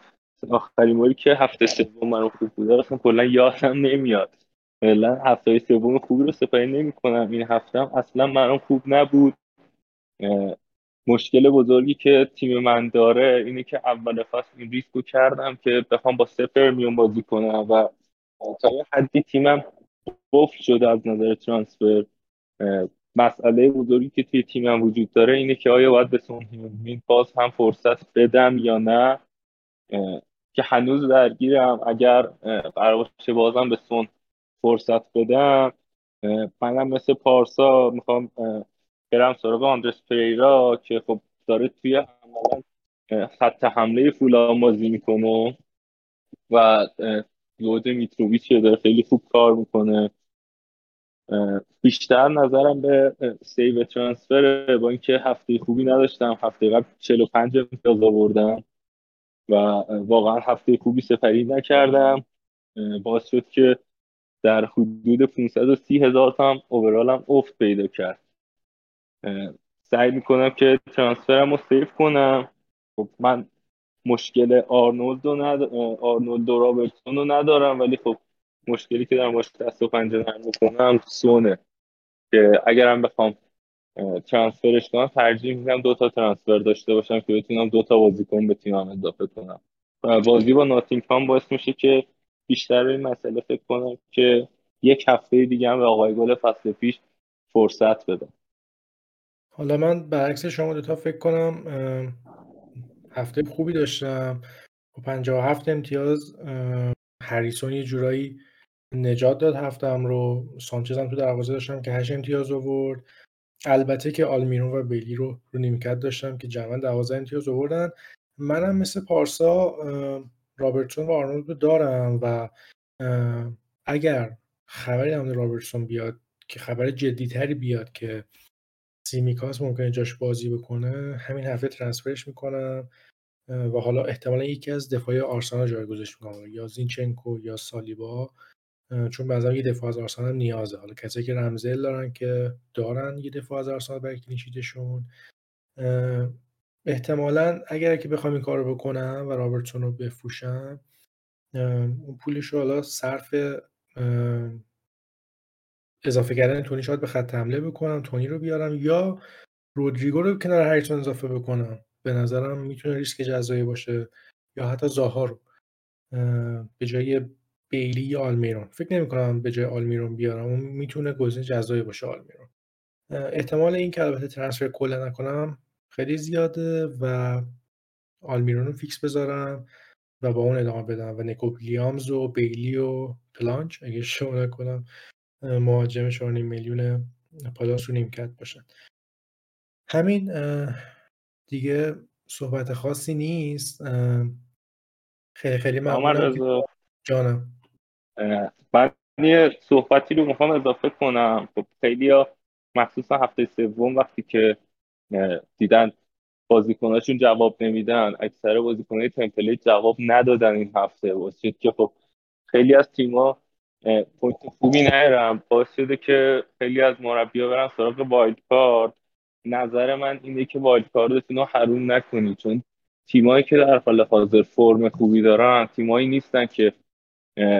آخرین باری که هفته سوم من خوب بوده اصلا کلا یادم نمیاد. فعلا هفته سوم خوبی رو سپری نمی‌کنم. این هفته هم اصلا منم خوب نبود. مشکل بزرگی که تیم من داره اینه که اول فصل این ریسکو کردم که بخوام با سپر میون بازی کنم و تا حدی تیمم قفل شده از نظر ترانسفر. مسئله بزرگی که توی تیمم وجود داره اینه که آیا باید به سون باز هم فرصت بدم یا نه؟ که هنوز درگیرم. اگر قرار بازم به سون فرصت بدم منم مثل پارسا می‌خوام برم سراغ آندرس پریرا که خب داره توی عملا خط حمله فولان بازی می‌کنه و لود میتروویچ داره خیلی خوب کار می‌کنه. بیشتر نظرم به سیو ترانسفر با اینکه هفته خوبی نداشتم هفته قبل 45 امتیاز آوردم و واقعا هفته خوبی سپری نکردم. باعث شد که در حدود 530 هزار تا هم overall م افت پیدا کرد. سعی می‌کنم که transfer م رو save کنم. خب من مشکل آرنولد و ند... آرنولد و رابرتسون رو ندارم ولی خب مشکلی که دارم باش دست و پنجه نرم می‌کنم سونه. که اگرم بخوام transfer ش کنم ترجیح میدم دو تا transfer داشته باشم که بتونم دو تا بازیکن به تیمم اضافه کنم. بازی با ناتینگهام باعث میشه که بیشتر این مسئله فکر کنم که یک هفته دیگه هم به آقای گل فصل پیش فرصت بدم. حالا من برعکس شما دوتا فکر کنم هفته خوبی داشتم. با 57 امتیاز هریسون یه جورایی نجات داد هفتم رو. سانچز هم تو دروازه داشتم که 8 امتیاز آورد. البته که آلمیرون و بیلی رو رو نیمکت داشتم که جمعا 12 امتیاز آوردن. منم مثل پارسا رابرتسون و آرنولد رو دارم و اگر خبری در رابرتسون بیاد که خبر جدیتری بیاد که سیمیکاس ممکنه جاش بازی بکنه همین هفته transfer ش می‌کنم. و حالا احتمالا یکی از دفاعای آرسنال جایگزینش می‌کنم. یا زینچنکو یا سالیبا. چون بعضا یه دفاع از آرسنال هم نیازه. حالا کسایی که رمزدل دارن که دارن یه دفاع از آرسنال برای clean sheet شون. احتمالا اگر که بخوام این کار رو بکنم و رابرتسون رو بفروشم اون پولش رو حالا صرف اضافه کردن تونی شاید به خط حمله بکنم تونی رو بیارم یا رودریگو رو کنار هریسون اضافه بکنم. به نظرم می‌تونه ریسک جزایی باشه یا حتی زاها رو. به جای بیلی یا آلمیرون. فکر نمی کنم به جای آلمیرون بیارم. اون می‌تونه گزینه جزایی باشه آلمیرون. احتمال این که البته ترنسفر کلا نکنم خیلی زیاده و آلمیرون رو فیکس بذارم و با اون ادامه بدم و نیکو ویلیامز و بیلی و پلانچ اگه شما نکنم مهاجم 4 میلیون پالاس رو نیمکت باشن. همین دیگه صحبت خاصی نیست. خیلی خیلی ممنونم جانم. من یه صحبتی رو می‌خوام اضافه کنم. خب خیلی ها مخصوصا هفته سوم وقتی که دیدن بازیکناشون جواب نمیدن اکثر بازیکنهای template جواب ندادن این هفته. واسه که خب خیلی از تیما point خوبی نهرم باعث شده که خیلی از مربی‌ها برن سراغ wild card نظر من اینه که wild card تون رو حروم نکنید. چون تیمایی که در حال حاضر فرم خوبی دارن تیمایی نیستن که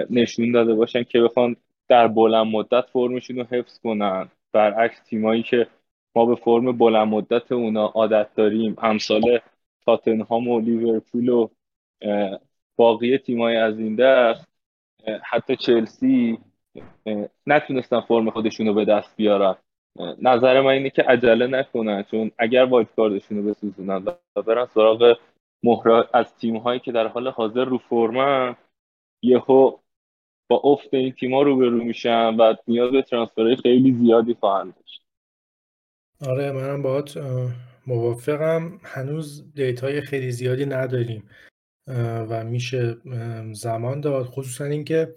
نشون داده باشن که بخوان در بلند مدت فرمشون رو حفظ کنن. برعکس تیمایی که ما به فرم بلند مدت اونا عادت داریم. امثال تاتنهام و لیورپول و باقی تیمای از این دست حتی چلسی نتونستن فرم خودشون رو به دست بیارن. نظر من اینه که عجله نکنن چون اگر وایت کاردشون رو بسوزونن و برن سراغ مهره از تیم هایی که در حال حاضر رو فرمن یهو با افت این تیما روبرو میشن و نیاز به ترانسفرهای خیلی زیادی خواهند داشت. آره منم باهات موافقم. هنوز دیتای خیلی زیادی نداریم و میشه زمان داد. خصوصا اینکه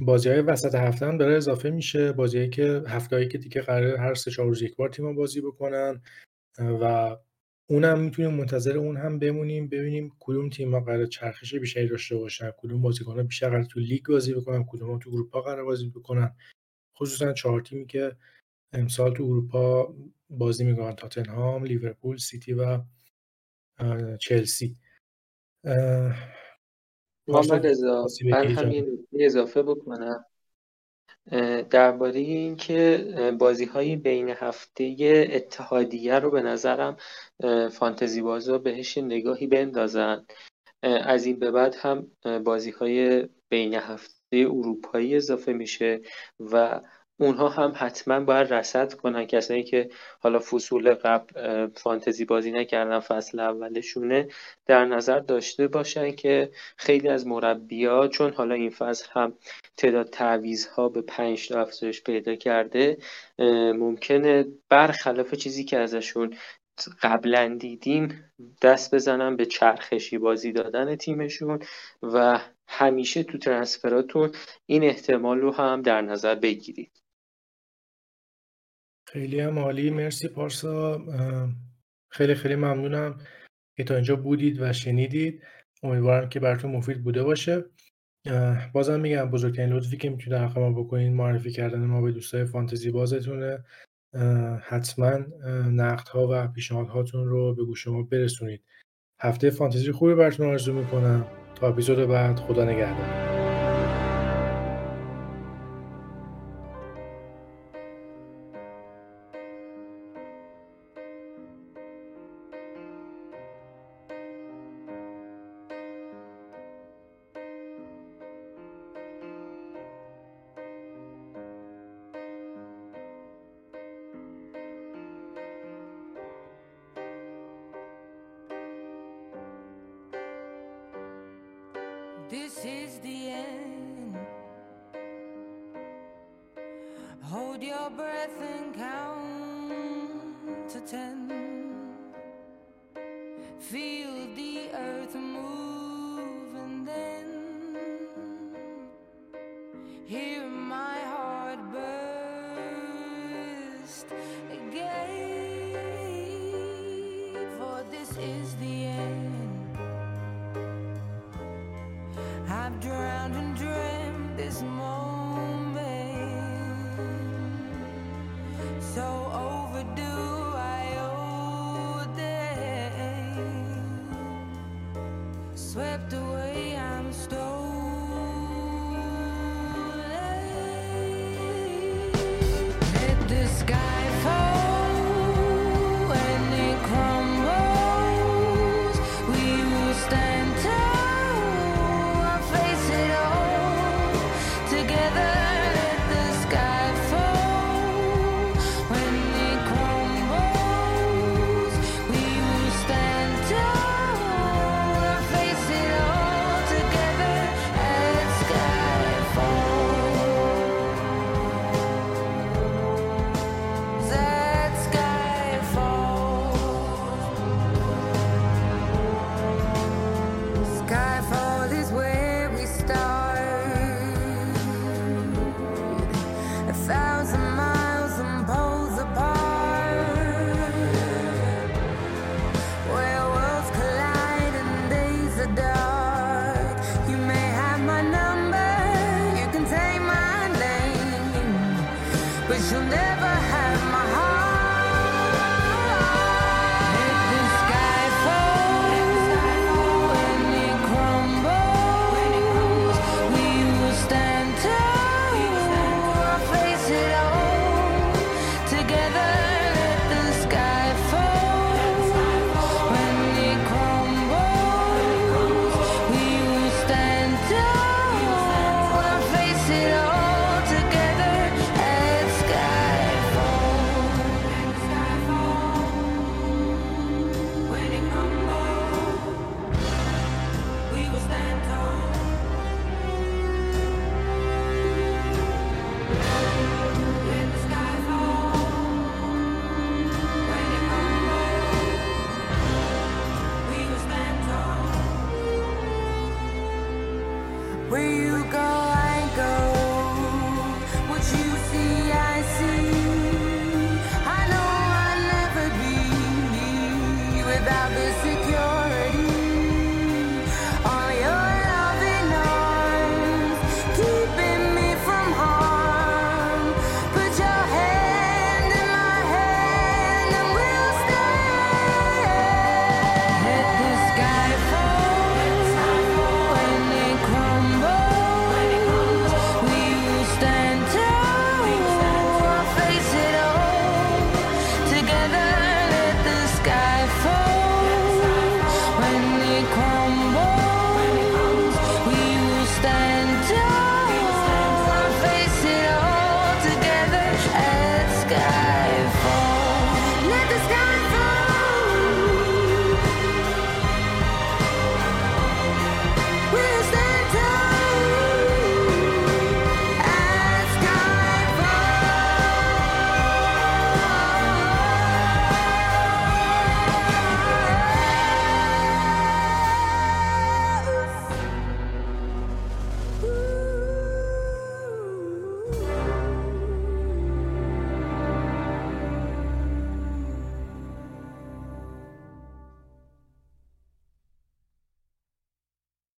بازی های وسط هفته هم داره اضافه میشه. بازی که هفته که دیگه قرار هر سه چهار روز یک بار تیم بازی بکنن و اونم می‌تونیم منتظر اون هم بمونیم ببینیم کدوم تیم ها قرار چرخش بیشتری داشته باشن کدوم بازیکن ها بیشتر قرار تو لیگ بازی بکنن کدوم ها تو اروپا قرار بازی بکنن. خصوصا چهار تیمی که امسال تو اروپا بازی می‌کنن تاتنهام لیورپول سیتی و چلسی. محمد رضا من همین اضافه بکنم. درباره اینکه بازی های بین هفته اتحادیه رو به نظرم فانتزی بازا بهش نگاهی بندازن. از این به بعد هم بازی های بین هفته اروپایی اضافه میشه و اونها هم حتما باید رصد کنن. کسایی که حالا فصول قبل فانتزی بازی نکردن فصل اولشونه در نظر داشته باشن که خیلی از مربیا چون حالا این فصل هم تعداد ها به پنج تا افزایش پیدا کرده ممکنه برخلاف چیزی که ازشون قبلا دیدیم دست بزنن به چرخشی بازی دادن تیمشون و همیشه تو ترنسفراتون این احتمال رو هم در نظر بگیرید. خیلی هم عالی. مرسی پارسا. خیلی خیلی ممنونم که تا اینجا بودید و شنیدید. امیدوارم که براتون مفید بوده باشه. بازم میگم بزرگترین لطفی که می‌تونید حق ما بکنید معرفی کردن ما به دوستای فانتزی بازتونه. حتما نقدها و پیشنهادهاتون رو به گوش ما برسونید. هفته فانتزی خوبی براتون آرزو می‌کنم. تا اپیزود بعد خدا نگهدار.